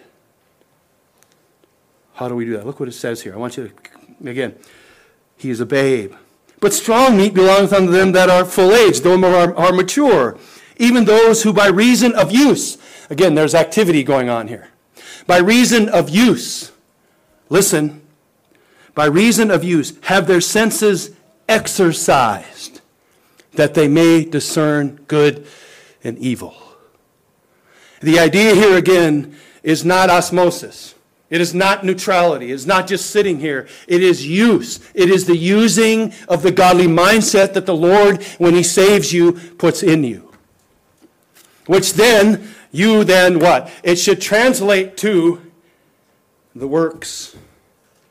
How do we do that? Look what it says here. I want you to, again, He is a babe. But strong meat belongs unto them that are full age, those are, are mature, even those who by reason of use, again, there's activity going on here. By reason of use, listen, by reason of use, have their senses exercised, that they may discern good and evil. The idea here again is not osmosis. It is not neutrality. It's not just sitting here. It is use. It is the using of the godly mindset that the Lord, when He saves you, puts in you. Which then, you then what? It should translate to the works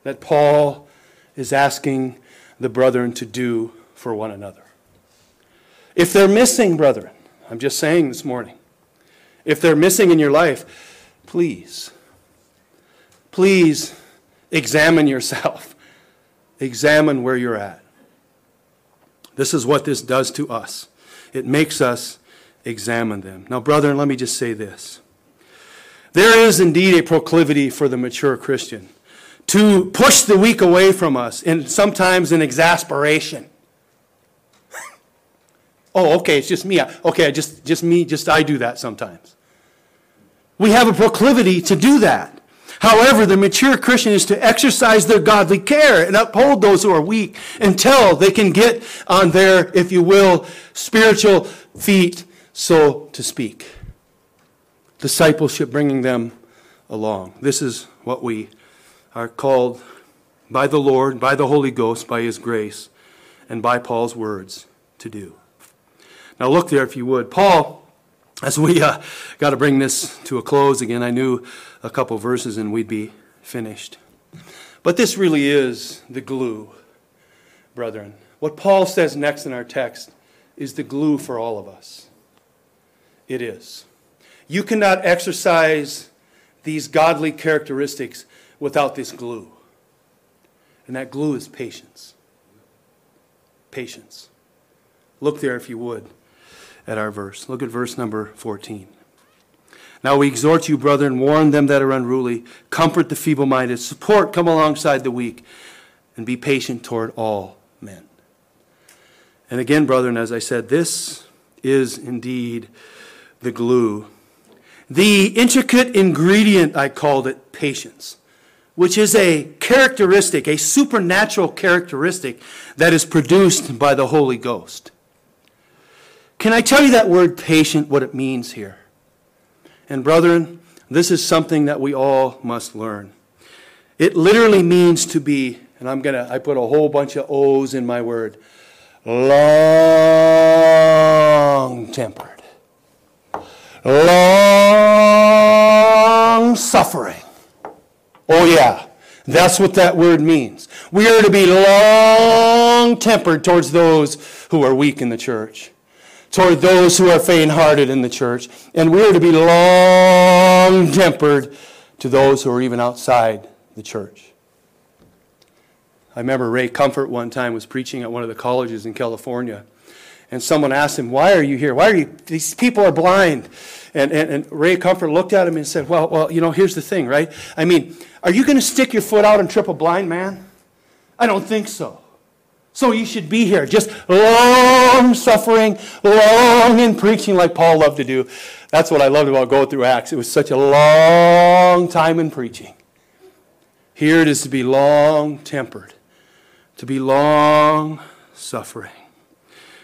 that Paul is asking the brethren to do for one another. If they're missing, brethren, I'm just saying this morning, if they're missing in your life, please, please examine yourself. *laughs* Examine where you're at. This is what this does to us. It makes us examine them. Now, brethren, let me just say this. There is indeed a proclivity for the mature Christian to push the weak away from us, and sometimes in exasperation. *laughs* oh, okay, it's just me. Okay, just, just me, just I do that sometimes. We have a proclivity to do that. However, the mature Christian is to exercise their godly care and uphold those who are weak until they can get on their, if you will, spiritual feet, so to speak. Discipleship bringing them along. This is what we are called by the Lord, by the Holy Ghost, by His grace, and by Paul's words to do. Now, look there if you would. Paul, as we uh, got to bring this to a close again, I knew a couple verses and we'd be finished. But this really is the glue, brethren. What Paul says next in our text is the glue for all of us. It is. You cannot exercise these godly characteristics without this glue. And that glue is patience. Patience. Look there, if you would, at our verse. Look at verse number 14. Now we exhort you, brethren, warn them that are unruly, comfort the feeble minded, support, come alongside the weak, and be patient toward all men. And again, brethren, as I said, this is indeed the glue. The intricate ingredient, I called it patience, which is a characteristic, a supernatural characteristic that is produced by the Holy Ghost. Can I tell you that word patient, what it means here? And, brethren, this is something that we all must learn. It literally means to be, and I'm going to, I put a whole bunch of O's in my word, long tempered, long suffering. Oh, yeah, that's what that word means. We are to be long tempered towards those who are weak in the church toward those who are faint hearted in the church. And we are to be long tempered to those who are even outside the church. I remember Ray Comfort one time was preaching at one of the colleges in California. And someone asked him, Why are you here? Why are you? These people are blind. And, and, and Ray Comfort looked at him and said, well, well, you know, here's the thing, right? I mean, are you going to stick your foot out and trip a blind man? I don't think so. So you should be here, just long suffering, long in preaching like Paul loved to do. That's what I loved about going through Acts. It was such a long time in preaching. Here it is to be long tempered, to be long suffering.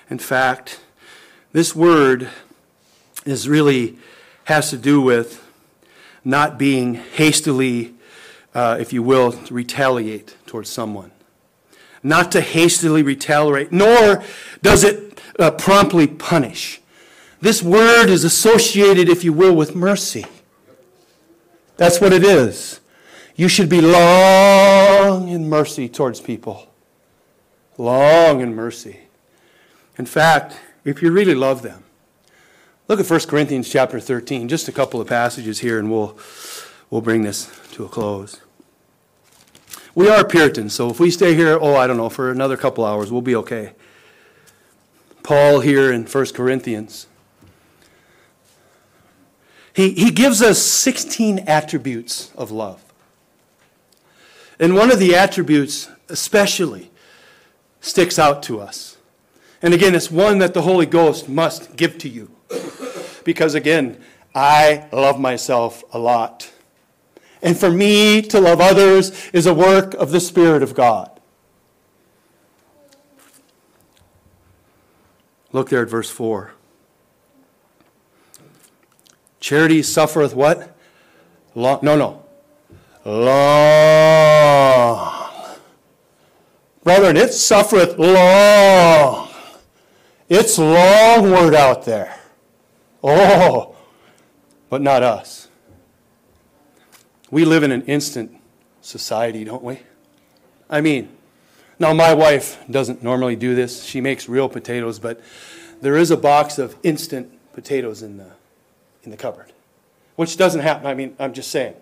In fact, this word is really has to do with not being hastily, uh, if you will, to retaliate towards someone not to hastily retaliate, nor does it uh, promptly punish. This word is associated, if you will, with mercy. That's what it is. You should be long in mercy towards people. Long in mercy. In fact, if you really love them, look at 1 Corinthians chapter 13, just a couple of passages here, and we'll, we'll bring this to a close. We are Puritans, so if we stay here, oh, I don't know, for another couple hours, we'll be okay. Paul here in 1 Corinthians. He, he gives us 16 attributes of love. And one of the attributes, especially, sticks out to us. And again, it's one that the Holy Ghost must give to you. Because again, I love myself a lot. And for me to love others is a work of the Spirit of God. Look there at verse 4. Charity suffereth what? Long, no, no. Long. Brethren, it suffereth long. It's long word out there. Oh, but not us. We live in an instant society, don't we? I mean, now my wife doesn't normally do this. She makes real potatoes, but there is a box of instant potatoes in the in the cupboard, which doesn't happen. I mean, I'm just saying.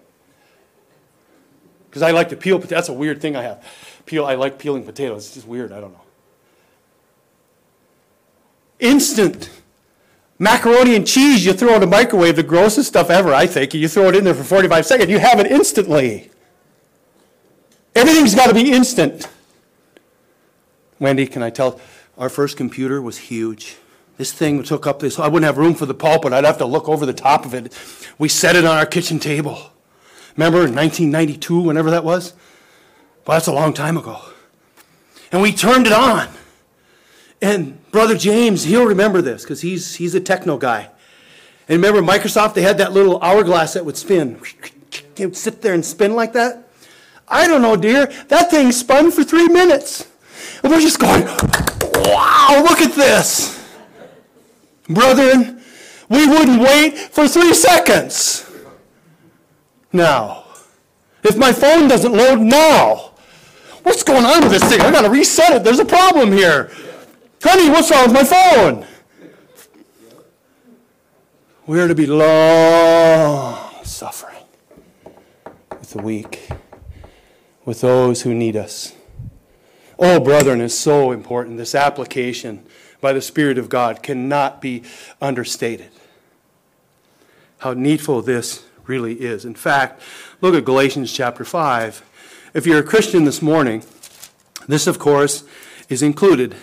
Because I like to peel potatoes. That's a weird thing I have. Peel. I like peeling potatoes. It's just weird. I don't know. Instant Macaroni and cheese, you throw in a microwave, the grossest stuff ever, I think. You throw it in there for 45 seconds, you have it instantly. Everything's got to be instant. Wendy, can I tell? Our first computer was huge. This thing took up this, I wouldn't have room for the pulpit. I'd have to look over the top of it. We set it on our kitchen table. Remember in 1992, whenever that was? Well, that's a long time ago. And we turned it on. And Brother James, he'll remember this because he's, he's a techno guy. And remember Microsoft, they had that little hourglass that would spin. It would sit there and spin like that. I don't know, dear. That thing spun for three minutes. And we're just going, wow, look at this. Brethren, we wouldn't wait for three seconds. Now, if my phone doesn't load now, what's going on with this thing? I got to reset it. There's a problem here. Honey, what's wrong with my phone? We are to be long suffering with the weak, with those who need us. Oh, brethren, is so important. This application by the Spirit of God cannot be understated. How needful this really is. In fact, look at Galatians chapter 5. If you're a Christian this morning, this, of course, is included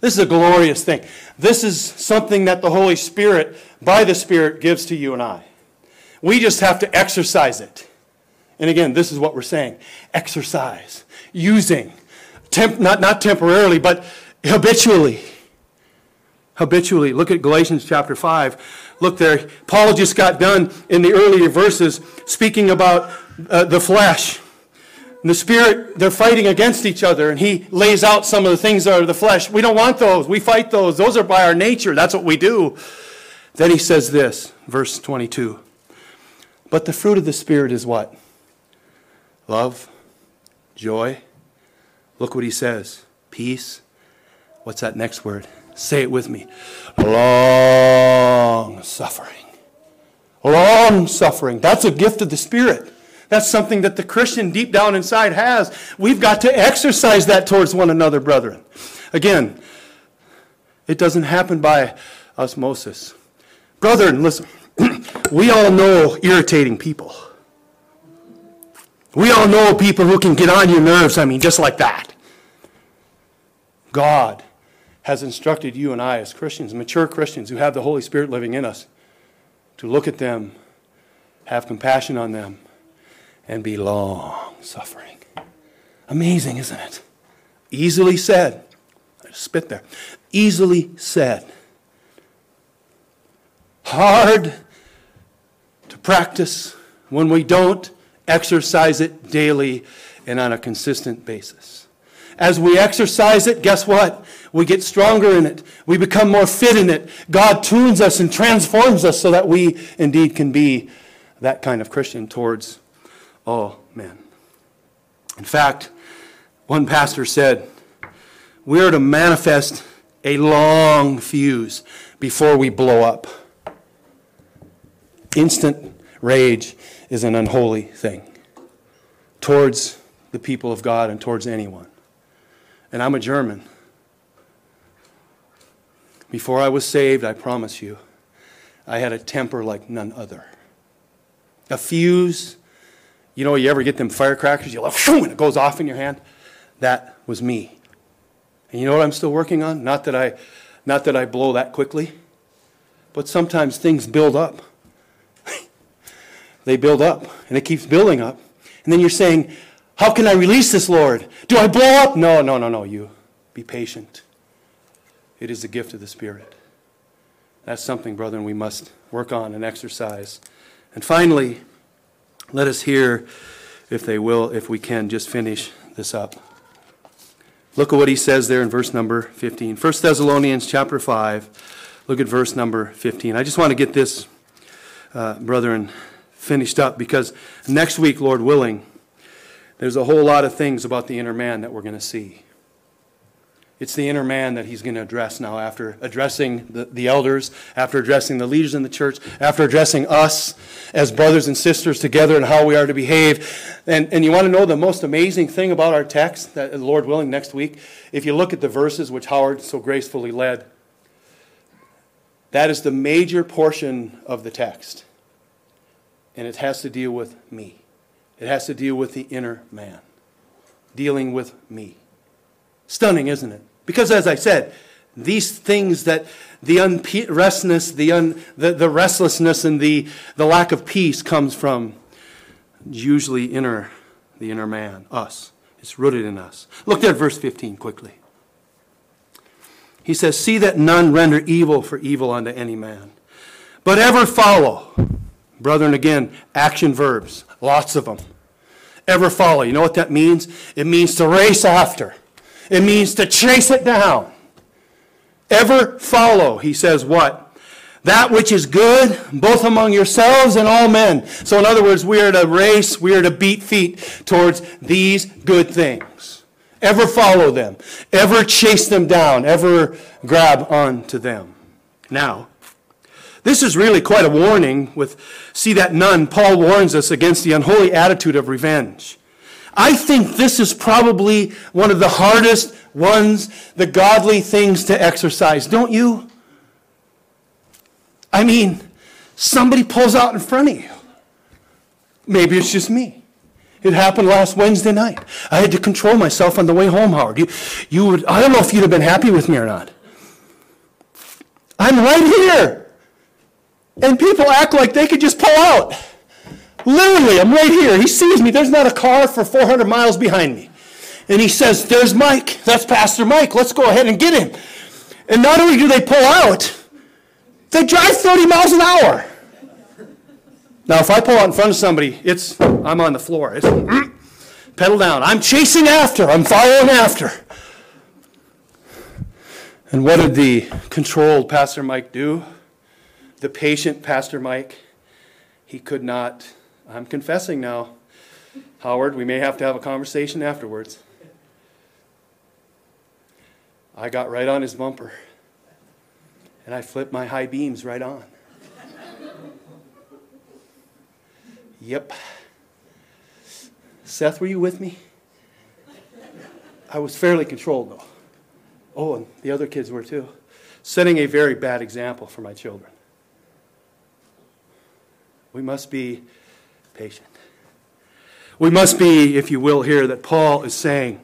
This is a glorious thing. This is something that the Holy Spirit, by the Spirit, gives to you and I. We just have to exercise it. And again, this is what we're saying exercise, using, temp- not, not temporarily, but habitually. Habitually. Look at Galatians chapter 5. Look there. Paul just got done in the earlier verses speaking about uh, the flesh. The spirit, they're fighting against each other, and he lays out some of the things that are the flesh. We don't want those. We fight those. Those are by our nature. That's what we do. Then he says this, verse 22. But the fruit of the Spirit is what? Love, joy. Look what he says peace. What's that next word? Say it with me. Long suffering. Long suffering. That's a gift of the Spirit. That's something that the Christian deep down inside has. We've got to exercise that towards one another, brethren. Again, it doesn't happen by osmosis. Brethren, listen. *clears throat* we all know irritating people. We all know people who can get on your nerves, I mean, just like that. God has instructed you and I as Christians, mature Christians who have the Holy Spirit living in us, to look at them, have compassion on them, and be long suffering. Amazing, isn't it? Easily said. I just spit there. Easily said. Hard to practice when we don't exercise it daily and on a consistent basis. As we exercise it, guess what? We get stronger in it. We become more fit in it. God tunes us and transforms us so that we indeed can be that kind of Christian towards Oh, all men. In fact, one pastor said, We are to manifest a long fuse before we blow up. Instant rage is an unholy thing towards the people of God and towards anyone. And I'm a German. Before I was saved, I promise you, I had a temper like none other. A fuse, you know, you ever get them firecrackers, you like, and it goes off in your hand? That was me. And you know what I'm still working on? Not that I, not that I blow that quickly, but sometimes things build up *laughs* they build up, and it keeps building up. And then you're saying, How can I release this, Lord? Do I blow up? No, no, no, no. You be patient. It is the gift of the Spirit. That's something, brethren, we must work on and exercise. And finally, let us hear, if they will, if we can, just finish this up. Look at what he says there in verse number 15. 1 Thessalonians chapter 5. Look at verse number 15. I just want to get this, uh, brethren, finished up because next week, Lord willing, there's a whole lot of things about the inner man that we're going to see. It's the inner man that he's going to address now after addressing the, the elders, after addressing the leaders in the church, after addressing us as brothers and sisters together and how we are to behave. And, and you want to know the most amazing thing about our text, that Lord willing, next week, if you look at the verses which Howard so gracefully led, that is the major portion of the text and it has to deal with me. It has to deal with the inner man, dealing with me. Stunning, isn't it? Because as I said, these things that the unrestness, the, un, the, the restlessness, and the, the lack of peace comes from usually inner, the inner man, us. It's rooted in us. Look at verse 15 quickly. He says, See that none render evil for evil unto any man, but ever follow Brethren, again, action verbs, lots of them. Ever follow. You know what that means? It means to race after, it means to chase it down. Ever follow, he says, what? That which is good, both among yourselves and all men. So, in other words, we are to race, we are to beat feet towards these good things. Ever follow them, ever chase them down, ever grab onto them. Now, this is really quite a warning with see that none. Paul warns us against the unholy attitude of revenge. I think this is probably one of the hardest ones, the godly things to exercise, don't you? I mean, somebody pulls out in front of you. Maybe it's just me. It happened last Wednesday night. I had to control myself on the way home, Howard. You, you would, I don't know if you'd have been happy with me or not. I'm right here. And people act like they could just pull out. Literally, I'm right here. He sees me. There's not a car for 400 miles behind me. And he says, There's Mike. That's Pastor Mike. Let's go ahead and get him. And not only do they pull out, they drive 30 miles an hour. Now, if I pull out in front of somebody, it's I'm on the floor. It's mm, pedal down. I'm chasing after. I'm following after. And what did the controlled Pastor Mike do? The patient Pastor Mike, he could not. I'm confessing now. Howard, we may have to have a conversation afterwards. I got right on his bumper and I flipped my high beams right on. Yep. Seth, were you with me? I was fairly controlled, though. Oh, and the other kids were too. Setting a very bad example for my children. We must be patient. We must be, if you will, here that Paul is saying.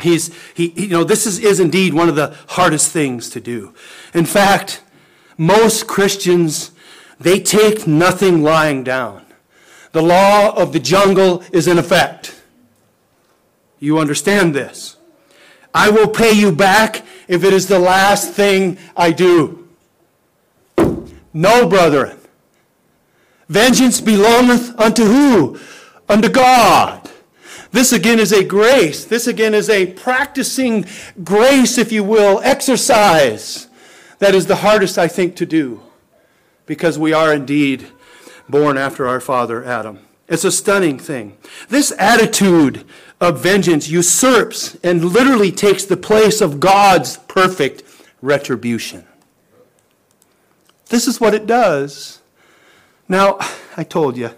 He's, he, you know, this is, is indeed one of the hardest things to do. In fact, most Christians, they take nothing lying down. The law of the jungle is in effect. You understand this. I will pay you back if it is the last thing I do. No, brethren. Vengeance belongeth unto who? Unto God. This again is a grace. This again is a practicing grace, if you will, exercise. That is the hardest, I think, to do because we are indeed born after our father Adam. It's a stunning thing. This attitude of vengeance usurps and literally takes the place of God's perfect retribution. This is what it does. Now, I told you,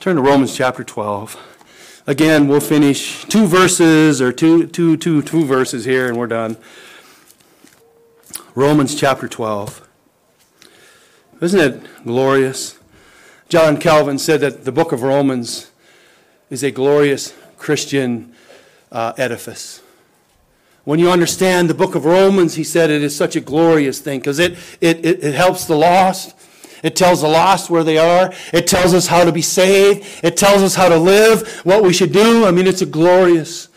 turn to Romans chapter 12. Again, we'll finish two verses or two, two, two, two verses here and we're done. Romans chapter 12. Isn't it glorious? John Calvin said that the book of Romans is a glorious Christian uh, edifice. When you understand the book of Romans, he said it is such a glorious thing because it, it, it, it helps the lost. It tells the lost where they are. It tells us how to be saved. It tells us how to live, what we should do. I mean, it's a glorious,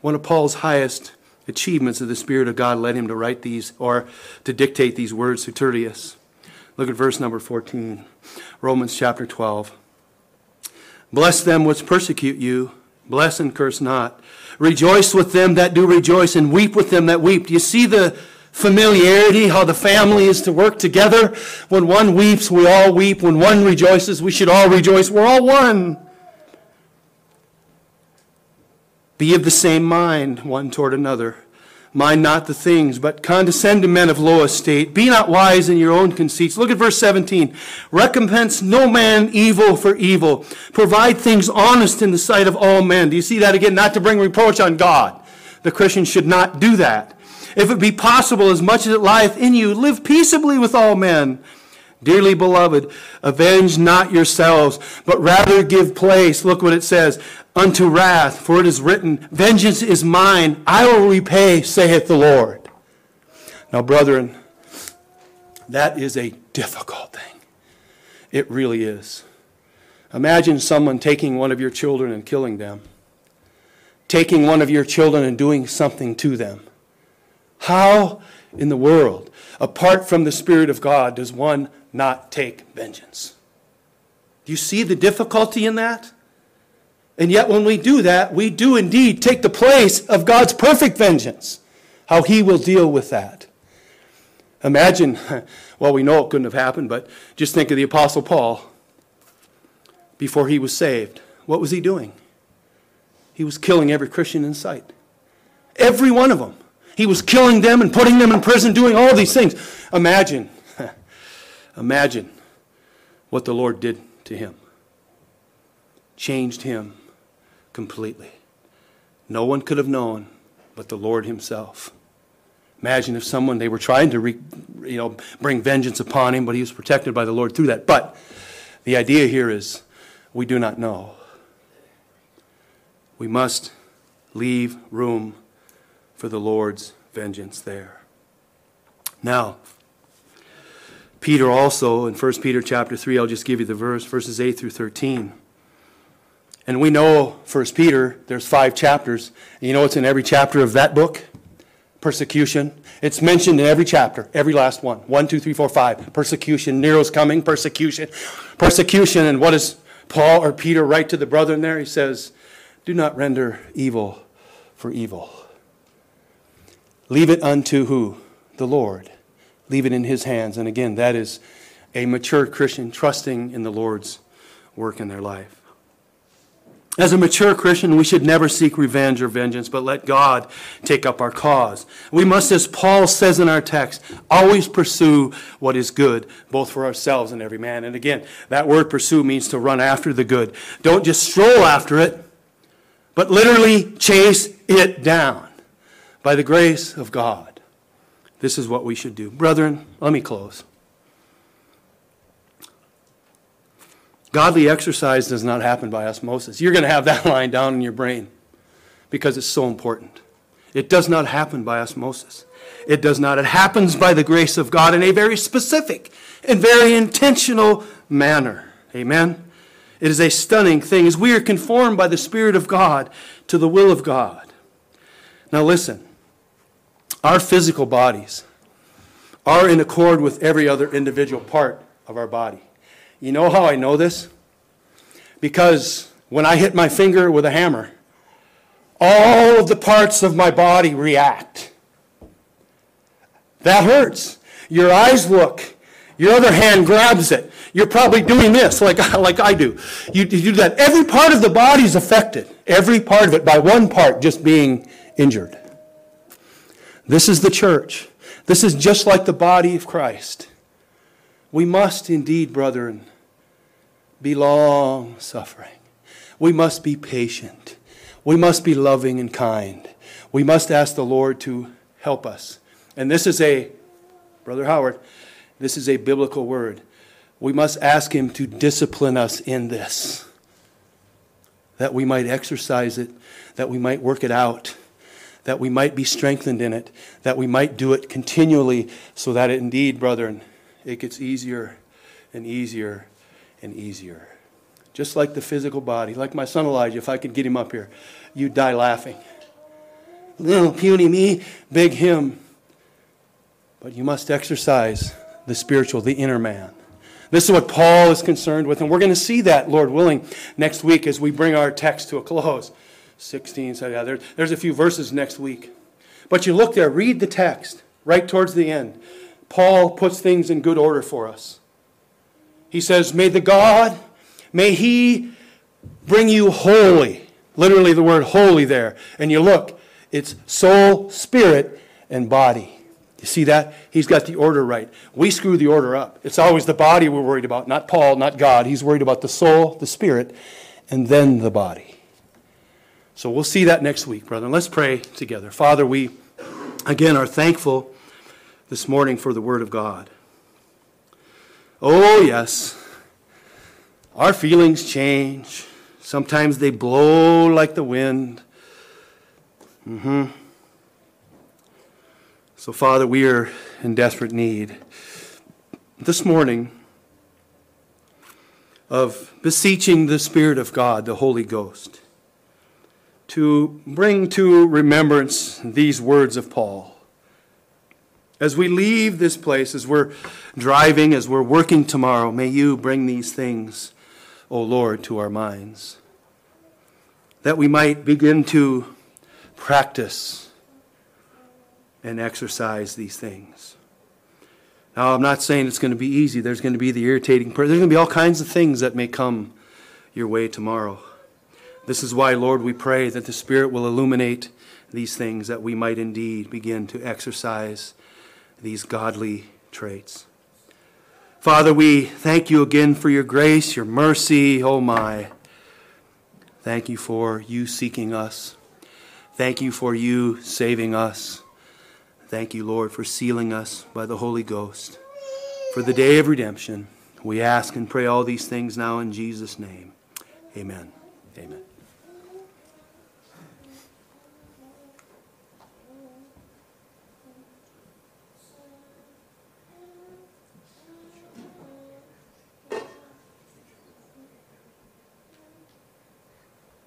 one of Paul's highest achievements of the Spirit of God led him to write these or to dictate these words to Tertius. Look at verse number 14, Romans chapter 12. Bless them which persecute you, bless and curse not. Rejoice with them that do rejoice, and weep with them that weep. Do you see the familiarity, how the family is to work together? When one weeps, we all weep. When one rejoices, we should all rejoice. We're all one. Be of the same mind one toward another. Mind not the things, but condescend to men of low estate. Be not wise in your own conceits. Look at verse 17. Recompense no man evil for evil. Provide things honest in the sight of all men. Do you see that again? Not to bring reproach on God. The Christian should not do that. If it be possible, as much as it lieth in you, live peaceably with all men. Dearly beloved, avenge not yourselves, but rather give place. Look what it says unto wrath, for it is written, Vengeance is mine, I will repay, saith the Lord. Now, brethren, that is a difficult thing. It really is. Imagine someone taking one of your children and killing them, taking one of your children and doing something to them. How in the world, apart from the Spirit of God, does one not take vengeance? Do you see the difficulty in that? And yet, when we do that, we do indeed take the place of God's perfect vengeance. How He will deal with that. Imagine, *laughs* well, we know it couldn't have happened, but just think of the Apostle Paul before he was saved. What was he doing? He was killing every Christian in sight. Every one of them. He was killing them and putting them in prison, doing all these things. Imagine, *laughs* imagine what the Lord did to him. Changed him completely. No one could have known but the Lord Himself. Imagine if someone, they were trying to re, you know, bring vengeance upon him, but he was protected by the Lord through that. But the idea here is we do not know. we must leave room for the Lord's vengeance there. Now, Peter also, in 1 Peter chapter 3, I'll just give you the verse, verses 8 through 13. And we know 1 Peter, there's five chapters. And you know what's in every chapter of that book? Persecution. It's mentioned in every chapter, every last one. One, two, three, four, five. Persecution. Nero's coming, persecution. Persecution. And what does Paul or Peter write to the brethren there? He says, Do not render evil for evil. Leave it unto who? The Lord leave it in His hands. And again, that is a mature Christian trusting in the Lord's work in their life. As a mature Christian, we should never seek revenge or vengeance, but let God take up our cause. We must, as Paul says in our text, always pursue what is good, both for ourselves and every man. And again, that word pursue means to run after the good. Don't just stroll after it, but literally chase it down by the grace of God. This is what we should do. Brethren, let me close. Godly exercise does not happen by osmosis. You're going to have that *laughs* line down in your brain because it's so important. It does not happen by osmosis. It does not. It happens by the grace of God in a very specific and very intentional manner. Amen? It is a stunning thing as we are conformed by the Spirit of God to the will of God. Now, listen. Our physical bodies are in accord with every other individual part of our body. You know how I know this? Because when I hit my finger with a hammer, all of the parts of my body react. That hurts. Your eyes look. Your other hand grabs it. You're probably doing this like, *laughs* like I do. You, you do that. Every part of the body is affected. Every part of it by one part just being injured. This is the church. This is just like the body of Christ. We must indeed, brethren, be long suffering. We must be patient. We must be loving and kind. We must ask the Lord to help us. And this is a, Brother Howard, this is a biblical word. We must ask Him to discipline us in this, that we might exercise it, that we might work it out that we might be strengthened in it, that we might do it continually, so that it indeed, brethren, it gets easier and easier and easier. Just like the physical body, like my son Elijah, if I could get him up here, you'd die laughing. Little puny me, big him. But you must exercise the spiritual, the inner man. This is what Paul is concerned with, and we're going to see that, Lord willing, next week as we bring our text to a close. 16. So yeah, there, there's a few verses next week. But you look there, read the text right towards the end. Paul puts things in good order for us. He says, May the God, may He bring you holy. Literally, the word holy there. And you look, it's soul, spirit, and body. You see that? He's got the order right. We screw the order up. It's always the body we're worried about, not Paul, not God. He's worried about the soul, the spirit, and then the body. So we'll see that next week, brother. Let's pray together. Father, we again are thankful this morning for the Word of God. Oh, yes, our feelings change. Sometimes they blow like the wind. Mm-hmm. So, Father, we are in desperate need this morning of beseeching the Spirit of God, the Holy Ghost to bring to remembrance these words of Paul. As we leave this place, as we're driving, as we're working tomorrow, may you bring these things, O Lord, to our minds. That we might begin to practice and exercise these things. Now, I'm not saying it's going to be easy. There's going to be the irritating There's going to be all kinds of things that may come your way tomorrow. This is why, Lord, we pray that the Spirit will illuminate these things, that we might indeed begin to exercise these godly traits. Father, we thank you again for your grace, your mercy. Oh, my. Thank you for you seeking us. Thank you for you saving us. Thank you, Lord, for sealing us by the Holy Ghost. For the day of redemption, we ask and pray all these things now in Jesus' name. Amen. Amen.